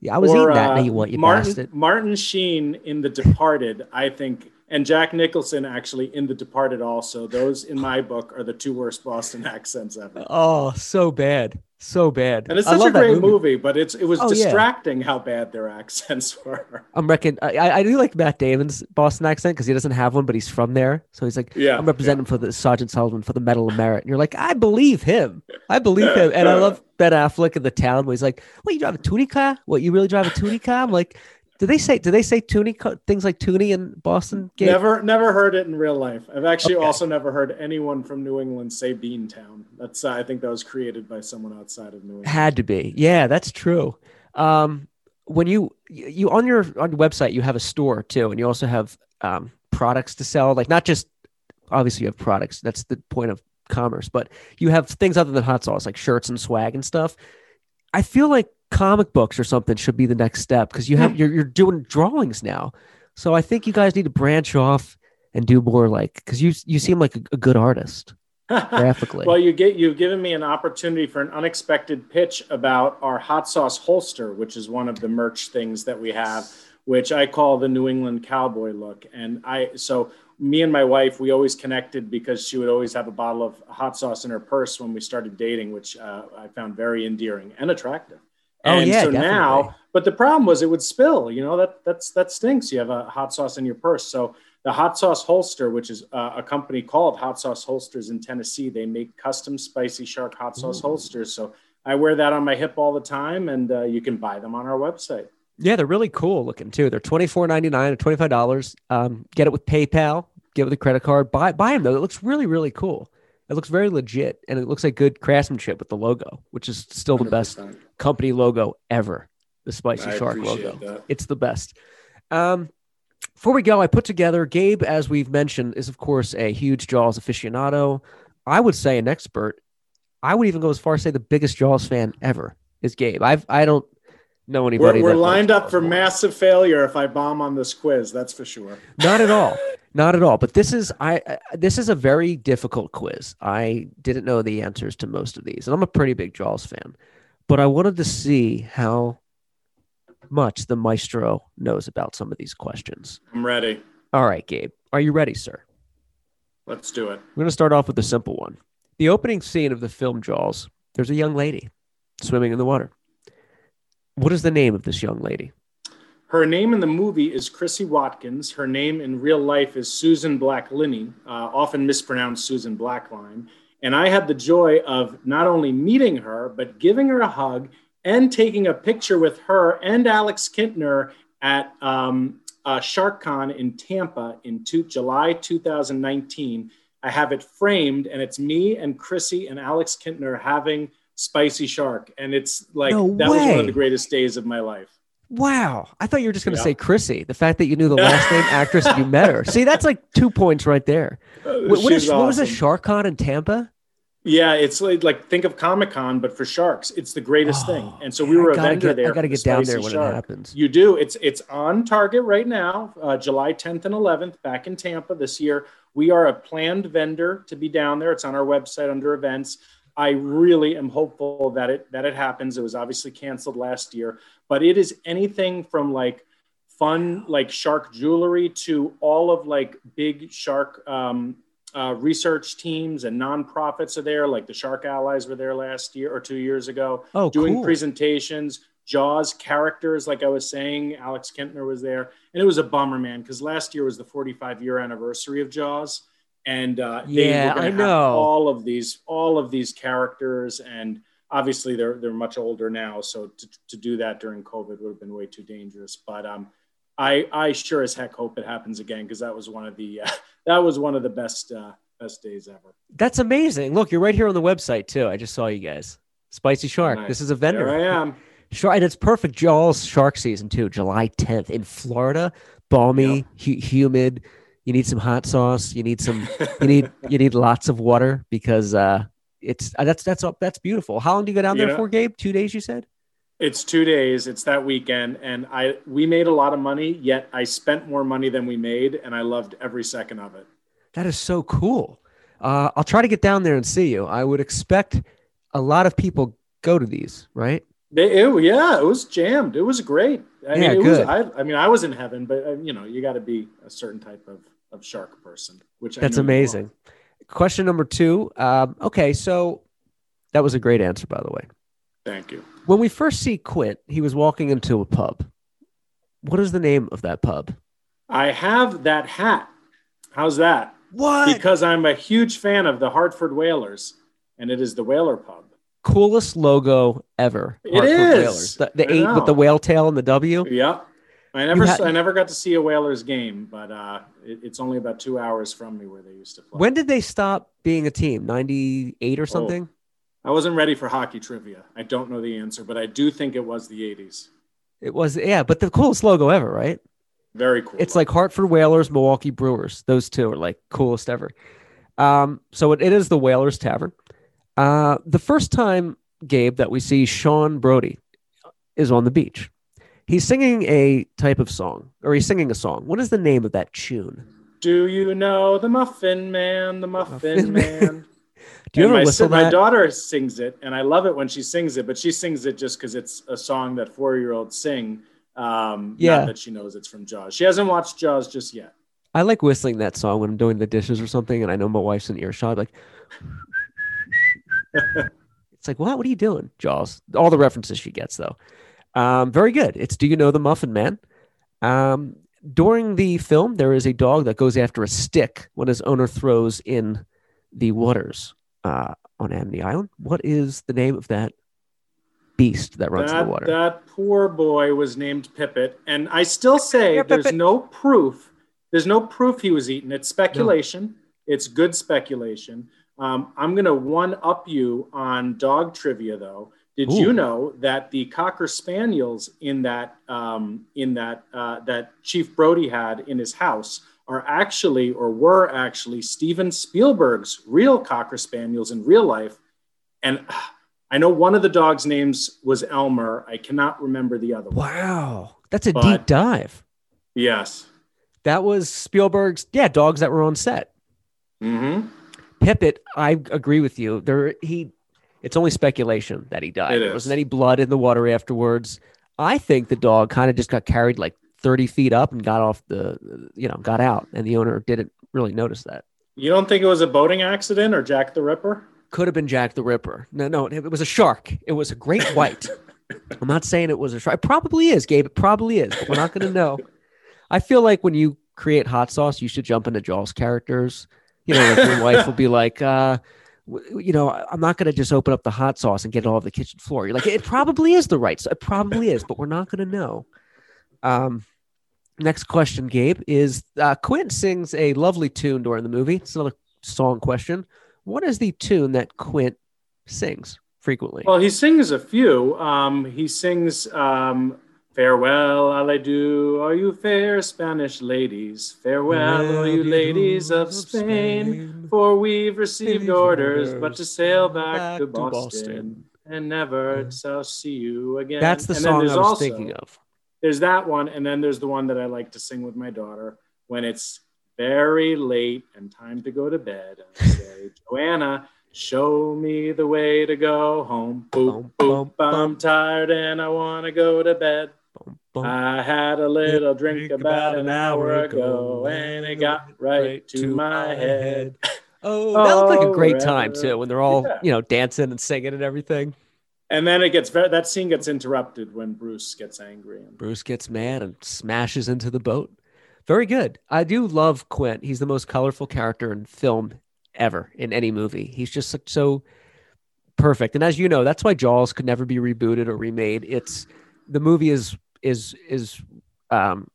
Yeah, I was Or, eating that. uh, now you want you Martin. Martin Sheen in The Departed, I think, and Jack Nicholson actually in The Departed also. Those in my book are the two worst Boston accents ever. Oh, so bad. So bad. And it's such a great movie. but it's it was Oh, yeah. distracting how bad their accents were. I'm reckon I, I do like Matt Damon's Boston accent because he doesn't have one, but he's from there. So he's like, Yeah, I'm representing for the Sergeant Sullivan for the Medal of Merit. And you're like, I believe him. I believe him. And I love Ben Affleck in the town where he's like, What you drive a Toonie car? What you really drive a Toonie car? I'm like, do they say do they say Toonie things like Toonie in Boston? Gabe? Never, never heard it in real life. I've actually Okay. also never heard anyone from New England say Beantown. That's uh, I think that was created by someone outside of New England. Had to be. Yeah, that's true. Um, when you you on your on your website you have a store too, and you also have um, products to sell. Like not just obviously you have products. That's the point of commerce, but you have things other than hot sauce, like shirts and swag and stuff. I feel like comic books or something should be the next step because you have you're you're doing drawings now. So I think you guys need to branch off and do more like because you you seem like a, a good artist graphically. well, you get you've given me an opportunity for an unexpected pitch about our hot sauce holster, which is one of the merch things that we have, which I call the New England cowboy look. And I so me and my wife, we always connected because she would always have a bottle of hot sauce in her purse when we started dating, which uh, I found very endearing and attractive. Oh, And yeah, so definitely. now, but the problem was it would spill. You know that that's that stinks. You have a hot sauce in your purse. So the Hot Sauce Holster, which is uh, a company called Hot Sauce Holsters in Tennessee, they make custom spicy shark hot sauce holsters. So I wear that on my hip all the time, and uh, you can buy them on our website. Yeah, they're really cool looking too. They're twenty four ninety nine or twenty five dollars. Um, get it with PayPal. Get it with a credit card. Buy buy them though. It looks really really cool. It looks very legit, and it looks like good craftsmanship with the logo, which is still the best 100%. company logo ever. The Spicy I Shark logo. that. It's the best. Um, before we go, I put together Gabe, as we've mentioned, is of course a huge Jaws aficionado. I would say an expert. I would even go as far as say the biggest Jaws fan ever is Gabe. I've I don't know We're, anybody. we're that lined up for massive failure if I bomb on this quiz. That's for sure. Not at all. Not at all. But this is I, I this is a very difficult quiz. I didn't know the answers to most of these, and I'm a pretty big Jaws fan. But I wanted to see how much the maestro knows about some of these questions. I'm ready. All right, Gabe, are you ready, sir? Let's do it. We're going to start off with a simple one. The opening scene of the film Jaws, there's a young lady swimming in the water. What is the name of this young lady? Her name in the movie is Chrissy Watkins. Her name in real life is Susan Backlinie, uh, often mispronounced Susan Blackline. And I had the joy of not only meeting her, but giving her a hug and taking a picture with her and Alex Kintner at um, uh, SharkCon in Tampa in two, July 2019. I have it framed, and it's me and Chrissy and Alex Kintner having spicy shark, and it's like No that was one of the greatest days of my life. Wow. I thought you were just going to Yeah. say Chrissy. The fact that you knew the last name actress you met her. See, that's like two points right there. What, what, is, She's what was awesome. Shark Con in Tampa? Yeah, it's like, like think of Comic Con, but for sharks. It's the greatest thing. Oh, And so we were I a vendor get, there. I got to get down there when Shark. it happens. You do. It's it's on target right now, uh, July 10th and 11th, back in Tampa this year. We are a planned vendor to be down there. It's on our website under events. I really am hopeful that it that it happens. It was obviously canceled last year, but it is anything from like fun like shark jewelry to all of like big shark um, uh, research teams and nonprofits are there. Like the Shark Allies were there last year or two years ago Oh, doing cool. presentations. Jaws characters, like I was saying, Alex Kintner was there, and it was a bummer, man, because last year was the 45 year anniversary of Jaws, and uh, they Yeah, were I have know. all of these, all of these characters, and obviously they're they're much older now, so to, to do that during COVID would have been way too dangerous. But um, I I sure as heck hope it happens again because that was one of the uh, that was one of the best uh, best days ever. That's amazing. Look, you're right here on the website too. I just saw you guys. Spicy Shark. Nice. This is a vendor. There I am. Sure, and it's perfect. Jaws shark season too, July 10th in Florida. Balmy, hu- humid. You need some hot sauce. You need some. You need you need lots of water because uh, it's uh, that's that's that's beautiful. How long do you go down You there know- for, Gabe? Two days, you said. It's two days. It's that weekend, and I we made a lot of money. Yet I spent more money than we made, and I loved every second of it. That is so cool. Uh, I'll try to get down there and see you. I would expect a lot of people go to these, right? They, it, yeah, it was jammed. It was great. I Yeah, mean, it was. good. I, I mean, I was in heaven, but uh, you know, you got to be a certain type of, of shark person, which That's amazing. Question number two. Um, okay, so that was a great answer, by the way. Thank you. When we first see Quint, he was walking into a pub. What is the name of that pub? I have that hat. How's that? What? Because I'm a huge fan of the Hartford Whalers, and it is the Whaler Pub. Coolest logo ever. It Hartford is. Whalers. The, the eight know. with the whale tail and the W. Yeah. I never, had- I never got to see a Whalers game, but uh, it, it's only about two hours from me where they used to play. When did they stop being a team? 98 or something? I wasn't ready for hockey trivia. I don't know the answer, but I do think it was the 80s. It was, yeah, but the coolest logo ever, right? Very cool. It's like Hartford Whalers, Milwaukee Brewers. Those two are like coolest ever. Um, so it, it is the Whalers Tavern. Uh, the first time, Gabe, that we see Sean Brody is on the beach. He's singing a type of song, or he's singing a song. What is the name of that tune? Do you know the Muffin Man? The Muffin, Muffin Man. Do you And ever my, whistle my that? daughter sings it, and I love it when she sings it. But she sings it just because it's a song that four-year-olds sing. Um, Yeah. Not that she knows it's from Jaws. She hasn't watched Jaws just yet. I like whistling that song when I'm doing the dishes or something, and I know my wife's in earshot. Like, it's like, what? What are you doing, Jaws? All the references she gets, though. Um, very good. It's Do You Know the Muffin Man? Um, during the film, there is a dog that goes after a stick when his owner throws in the waters uh, on Amity Island. What is the name of that beast that runs in the water? that poor boy was named Pipit, and I still say Here, there's no proof. There's no proof he was eaten. It's speculation. It's good speculation. Um, I'm going to one up you on dog trivia, though. Did Ooh. you know that the cocker spaniels in that um, in that uh, that Chief Brody had in his house are actually or were actually Steven Spielberg's real cocker spaniels in real life, and ah, I know one of the dogs' names was Elmer. I cannot remember the other one. wow, that's a But- deep dive. Yes. That was Spielberg's, yeah, dogs that were on set. Mm-hmm. Pipit, I agree with you. There, he, it's only speculation that he died. There wasn't any blood in the water afterwards. I think the dog kind of just got carried like 30 feet up and got off the, you know, got out, and the owner didn't really notice that. You don't think it was a boating accident or Jack the Ripper? Could have been Jack the Ripper. No, no, it was a shark. It was a great white. I'm not saying it was a shark. It probably is, Gabe. It probably is. But we're not going to know. I feel like when you create hot sauce, you should jump into Jaws characters. You know, like your wife will be like, uh, you know, I'm not going to just open up the hot sauce and get it all over the kitchen floor. You're like, it probably is the right. It probably is, but we're not going to know. Um, next question, Gabe, is uh, Quint sings a lovely tune during the movie. It's another song question. What is the tune that Quint sings frequently? Well, he sings a few. Um, he sings um, Farewell, all I do, all you fair Spanish ladies. Farewell, all you ladies of Spain, for we've received orders but to sail back, to Boston. And never shall see you again. That's the song I was also- thinking of. there's that one, and then there's the one that I like to sing with my daughter when it's very late and time to go to bed. And I say, Joanna, show me the way to go home. Boop, Bum, boop, bum, I'm tired and I want to go to bed. I had a little drink about an hour ago, and it got right to my head. Oh, that looked like a oh, great Oh, time too, when they're all Yeah. you know dancing and singing and everything. And then it gets very, that scene gets interrupted when Bruce gets angry. And Bruce gets mad and smashes into the boat. Very good. I do love Quint. He's the most colorful character in film ever in any movie. He's just so perfect. And as you know, that's why Jaws could never be rebooted or remade. It's the movie is is is um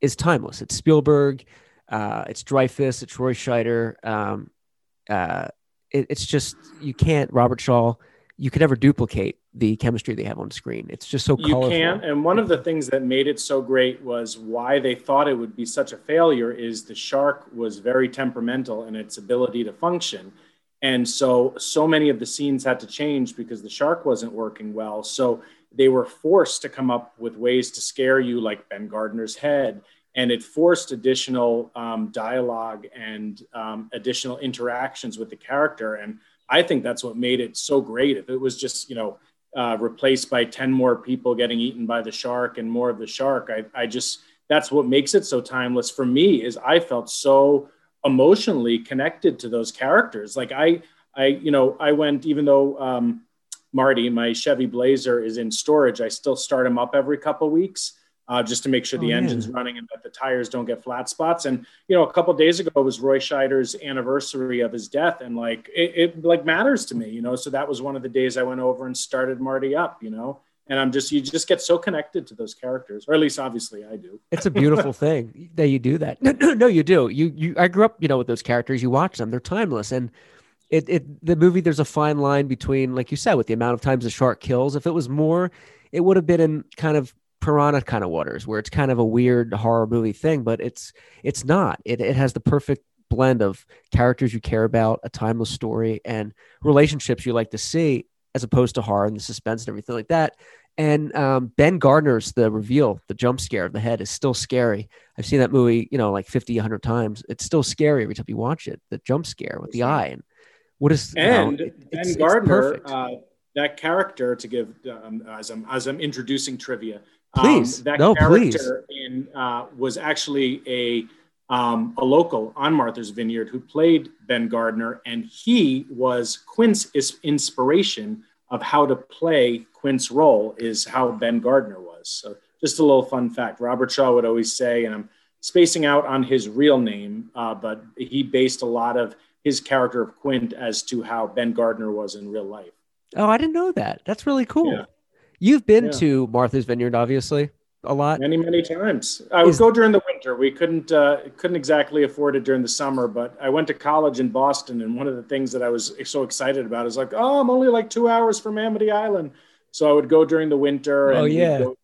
is timeless. It's Spielberg, uh, it's Dreyfuss, it's Roy Scheider. Um, uh, it, it's just you can't Robert Shaw. You could never duplicate the chemistry they have on screen. It's just so cool. you can't and one of the things that made it so great was why they thought it would be such a failure is the shark was very temperamental in its ability to function and so so many of the scenes had to change because the shark wasn't working well so they were forced to come up with ways to scare you like ben gardner's head and it forced additional um, dialogue and um, additional interactions with the character. And I think that's what made it so great. If it was just, you know, uh, replaced by 10 more people getting eaten by the shark and more of the shark, I, I just, that's what makes it so timeless for me is I felt so emotionally connected to those characters. Like I, I, you know, I went, even though um, Marty, my Chevy Blazer is in storage, I still start him up every couple weeks uh, just to make sure the oh, engine's running and that the tires don't get flat spots. And you know, a couple days ago was Roy Scheider's anniversary of his death, and like it, it, like matters to me, you know. So that was one of the days I went over and started Marty up, you know. And I'm just you just get so connected to those characters, or at least obviously I do. It's a beautiful thing that you do that. No, no, no, you do. You you I grew up, you know, with those characters. You watch them; they're timeless, and it, it the movie there's a fine line between like you said with the amount of times the shark kills. If it was more it would have been in kind of piranha kind of waters where it's kind of a weird horror movie thing but it's it's not. It, it has the perfect blend of characters you care about a timeless story and relationships you like to see as opposed to horror and the suspense and everything like that. And um, ben gardner's the reveal the jump scare of the head is still scary. I've seen that movie you know like 50 100 times. It's still scary every time you watch it the jump scare with the eye and what is and know, it, ben gardner uh, that character to give um, as i'm as i'm introducing trivia um, please, that no, character please. In, uh, was actually a um, a local on Martha's Vineyard who played Ben Gardner, and he was Quint's inspiration of how to play Quint's role. Is how Ben Gardner was. So just a little fun fact. Robert Shaw would always say, and I'm spacing out on his real name, uh, but he based a lot of his character of Quint as to how Ben Gardner was in real life. Oh, I didn't know that. That's really cool. Yeah. You've been yeah. to Martha's Vineyard, obviously, a lot. Many, many times. I would go during the winter. We couldn't uh, couldn't exactly afford it during the summer, but I went to college in Boston, and one of the things that I was so excited about is like, oh, I'm only like two hours from Amity Island, so I would go during the winter. Oh yeah. Go,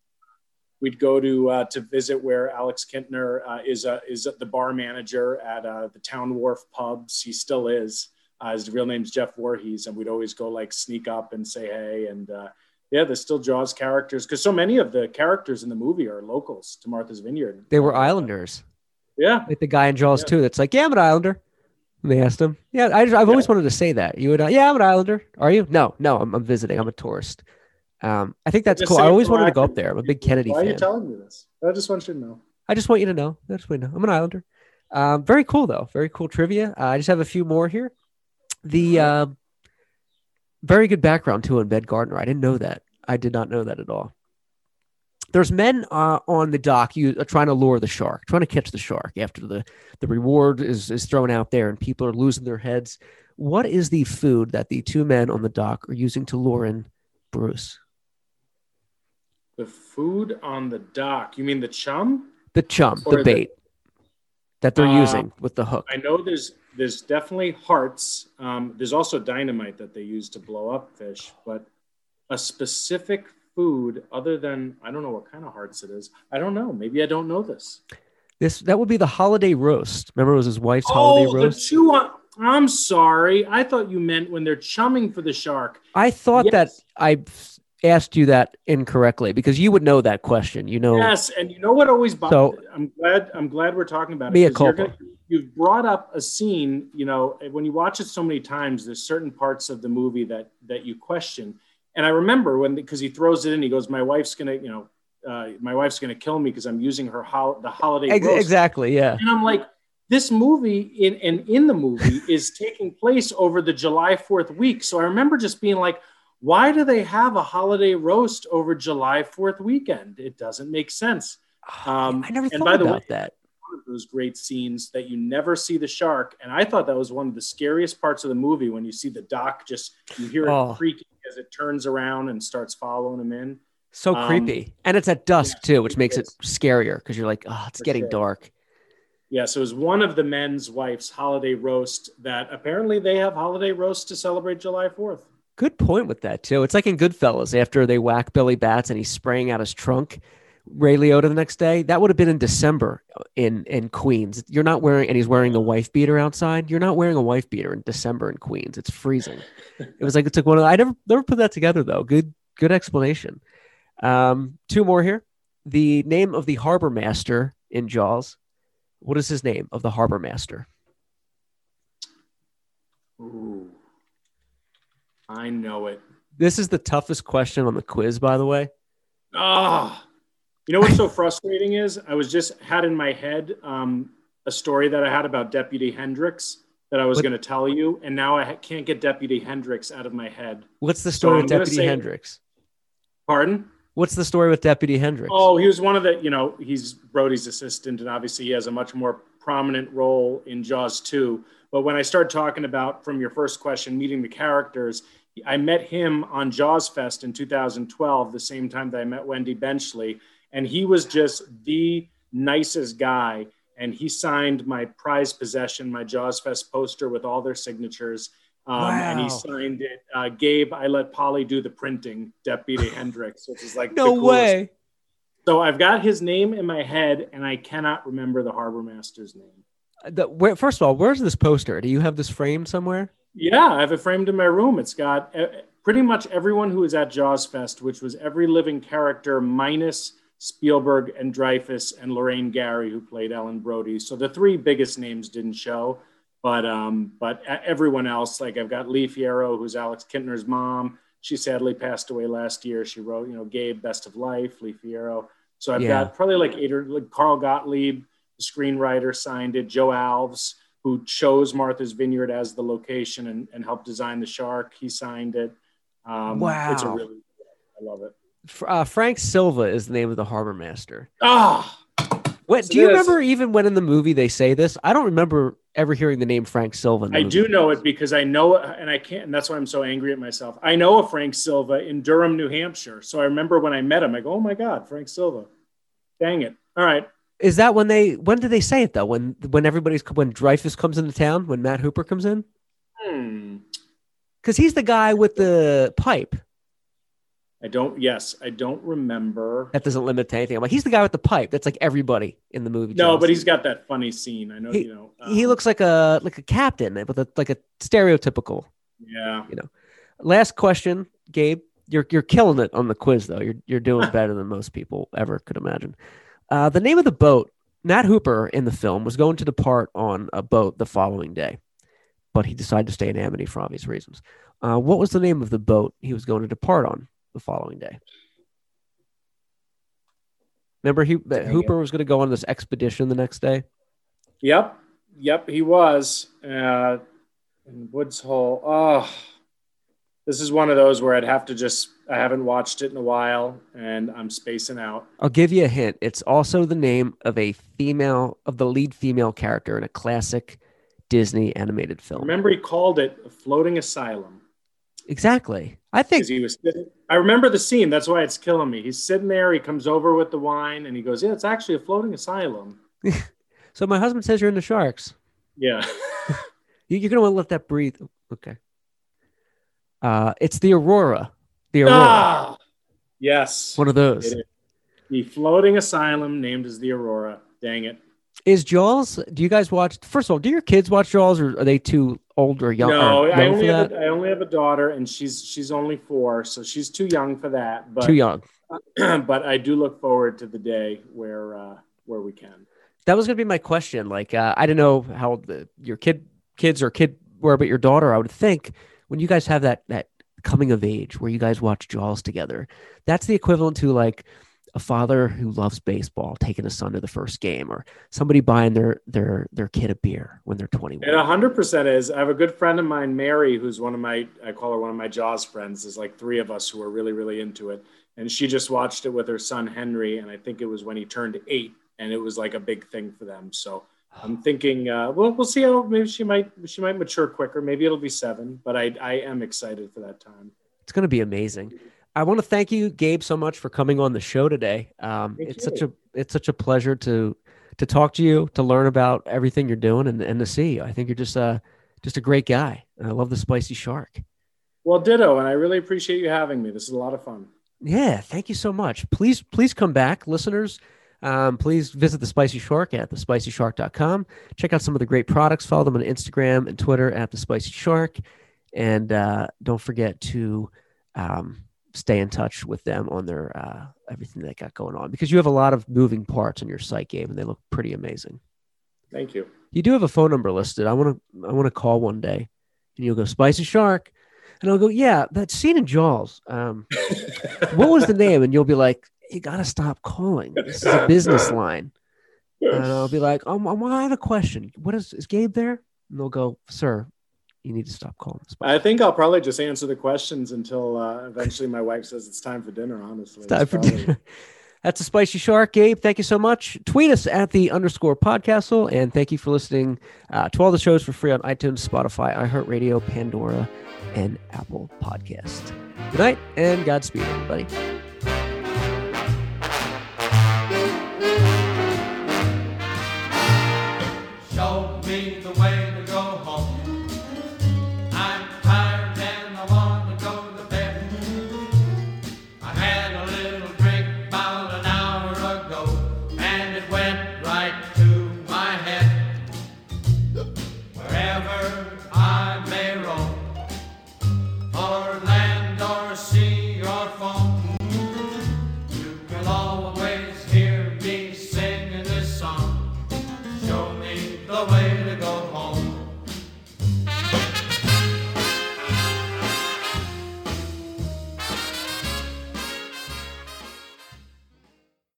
we'd go to uh, to visit where Alex Kintner uh, is uh, is the bar manager at uh, the Town Wharf pubs. He still is. Uh, his real name's Jeff Voorhees, and we'd always go like sneak up and say hey and uh, yeah, there's still Jaws characters because so many of the characters in the movie are locals to Martha's Vineyard. They were Islanders. Yeah, like the guy in Jaws yeah. too. That's like, yeah, I'm an Islander. And they asked him. Yeah, I, have yeah. always wanted to say that. You would, uh, yeah, I'm an Islander. Are you? No, no, I'm, I'm visiting. I'm a tourist. Um, I think that's cool. I always wanted to go up there. I'm a big Kennedy Why fan. are you telling me this? I just want you to know. I just want you to know. I just want you to know. I'm an Islander. Um, very cool though. Very cool trivia. Uh, I just have a few more here. The uh, very good background too in Ben Gardner. I didn't know that. I did not know that at all. There's men uh, on the dock you uh, trying to lure the shark, trying to catch the shark after the, the reward is, is thrown out there and people are losing their heads. What is the food that the two men on the dock are using to lure in Bruce? The food on the dock. You mean the chum? The chum, or the bait the, that they're uh, using with the hook. I know there's there's definitely hearts. Um, there's also dynamite that they use to blow up fish, but a specific food other than I don't know what kind of hearts it is. I don't know. Maybe I don't know this. This that would be the holiday roast. Remember, it was his wife's oh, holiday roast. The chew on, I'm sorry. I thought you meant when they're chumming for the shark. I thought yes. that I asked you that incorrectly because you would know that question. You know. Yes, and you know what always bothers. So, I'm glad. I'm glad we're talking about it. Be a culpa. You've brought up a scene. You know, when you watch it so many times, there's certain parts of the movie that that you question and I remember when because he throws it in, he goes, "My wife's gonna, you know, uh, my wife's gonna kill me because I'm using her ho- the holiday." Ex- exactly, yeah. And I'm like, this movie in and in the movie is taking place over the July Fourth week. So I remember just being like, why do they have a holiday roast over July Fourth weekend? It doesn't make sense. Um, I never thought about way, that. One of those great scenes that you never see the shark, and I thought that was one of the scariest parts of the movie when you see the dock just you hear oh. it creaking as it turns around and starts following him in. So um, creepy. And it's at dusk yeah, too, which makes it scarier because you're like, oh, it's getting sure. dark. Yeah, so it was one of the men's wife's holiday roast that apparently they have holiday roast to celebrate July 4th. Good point with that too. It's like in Goodfellas after they whack Billy Batts and he's spraying out his trunk. Ray Liotta the next day. That would have been in December in in Queens. You're not wearing, and he's wearing the wife beater outside. You're not wearing a wife beater in December in Queens. It's freezing. it was like it took one of. The, I never never put that together though. Good good explanation. Um, two more here. The name of the harbor master in Jaws. What is his name of the harbor master? Ooh, I know it. This is the toughest question on the quiz, by the way. Ah, you know what's so frustrating is I was just had in my head um, a story that I had about Deputy Hendricks that I was going to tell you, and now I can't get Deputy Hendricks out of my head. What's the story I'm with Deputy say- Hendricks? Pardon? What's the story with Deputy Hendricks? Oh, he was one of the, you know, he's Brody's assistant, and obviously he has a much more prominent role in Jaws 2. But when I started talking about, from your first question, meeting the characters, I met him on Jaws Fest in 2012, the same time that I met Wendy Benchley. And he was just the nicest guy. And he signed my prized possession, my Jaws Fest poster with all their signatures. Um, And he signed it. Uh, Gabe, I let Polly do the printing, Deputy Hendricks, which is like no way. so I've got his name in my head, and I cannot remember the harbor master's name. The, where, first of all, where's this poster? Do you have this framed somewhere? Yeah, I have it framed in my room. It's got pretty much everyone who was at Jaws Fest, which was every living character minus Spielberg and Dreyfuss and Lorraine Gary, who played Ellen Brody. So the three biggest names didn't show, but um, but everyone else, like I've got Lee Fierro, who's Alex Kintner's mom. She sadly passed away last year. She wrote, you know, Gabe, Best of Life, Lee Fierro. So I've Yeah. got probably like eight or like Carl Gottlieb, the screenwriter, signed it. Joe Alves, who chose Martha's Vineyard as the location and, and helped design the shark, he signed it. Um, It's a Wow. really, I love it. Uh, Frank Silva is the name of the harbor master. Ah, What Yes, do you is. remember? Even when in the movie they say this, I don't remember ever hearing the name Frank Silva. in the I movie. do know it because I know it, and I can't, and that's why I'm so angry at myself. I know a Frank Silva in Durham, New Hampshire. So I remember when I met him, I go, "Oh my God, Frank Silva!" Dang it! All right, Is that when they? When did they say it though? When when everybody's when Dreyfuss comes into town? When Matt Hooper comes in? hmm. Because he's the guy with the pipe. I don't. Yes, I don't remember. That doesn't limit to anything. I'm like, he's the guy with the pipe. That's like everybody in the movie. No, but he's got that funny scene. I know. He- you know, he um, looks like a like a captain with a like a stereotypical. Yeah. You know. Last question, Gabe. You're you're killing it on the quiz though. You're you're doing better than most people ever could imagine. Uh, the name of the boat. Matt Hooper in the film was going to depart on a boat the following day, but he decided to stay in Amity for obvious reasons. Uh, what was the name of the boat he was going to depart on the following day? Remember, he that Hooper was going to go on this expedition the next day. Yep. Yep. He was uh, in Woods Hole. Oh, this is one of those where I'd have to just. I haven't watched it in a while, and I'm spacing out. I'll give you a hint. It's also the name of a female of the lead female character in a classic Disney animated film. Remember, he called it a floating asylum Exactly. I think he was sitting. I remember the scene. That's why it's killing me. He's sitting there. He comes over with the wine, and he goes, "Yeah, it's actually a floating asylum." so. My husband says you're in the sharks. Yeah. You- You're gonna want to let that breathe. Okay. Uh, it's the Aurora. The Aurora. ah, yes. One of those. The floating asylum named as the Aurora. Dang it. Is Jaws? Do you guys watch? First of all, do your kids watch Jaws, or are they too old or young? No, or I only have a, I only have a daughter, and she's she's only four, so she's too young for that. But too young. but I do look forward to the day where uh, where we can. That was gonna be my question. Like, uh, I don't know how the, your kid kids or kid were, but your daughter, I would think when you guys have that that coming of age where you guys watch Jaws together, that's the equivalent to like a father who loves baseball taking a son to the first game, or somebody buying their their their kid a beer when they're twenty It one. hundred percent is. I have a good friend of mine, Mary, who's one of my I call her one of my Jaws friends. There's like three of us who are really really into it, and she just watched it with her son Henry, and I think it was when he turned eight, and it was like a big thing for them. So I'm thinking, uh, well, we'll see how maybe she might she might mature quicker. Maybe it'll be seven, but I I am excited for that time. It's gonna be amazing. I want to thank you, Gabe, so much for coming on the show today. Um, it's such a it's such a pleasure to to talk to you, to learn about everything you're doing, and, and to see you. I think you're just a just a great guy. And I love the spicy shark. Well, ditto, and I really appreciate you having me. This is a lot of fun. Yeah, thank you so much. Please, please come back, listeners. Um, please visit the Spicy Shark at thespicyshark.com. Check out some of the great products. Follow them on Instagram and Twitter at the Spicy Shark. And uh, don't forget to um, stay in touch with them on their uh, everything they got going on because you have a lot of moving parts on your site Gabe and they look pretty amazing. Thank you. You do have a phone number listed. I want to I want to call one day, and you'll go spicy shark, and I'll go yeah that scene in Jaws. Um, what was the name? And you'll be like you got to stop calling. This is a business line. And I'll be like, um, I have a question. What is is Gabe there? And they'll go, sir, you need to stop calling. I think I'll probably just answer the questions until uh, eventually my wife says it's time for dinner. Honestly, it's time for dinner. That's a spicy shark, Gabe. Thank you so much. Tweet us at the underscore podcastle, and thank you for listening uh, to all the shows for free on iTunes, Spotify, iHeartRadio, Pandora, and Apple Podcast. Good night and Godspeed, everybody.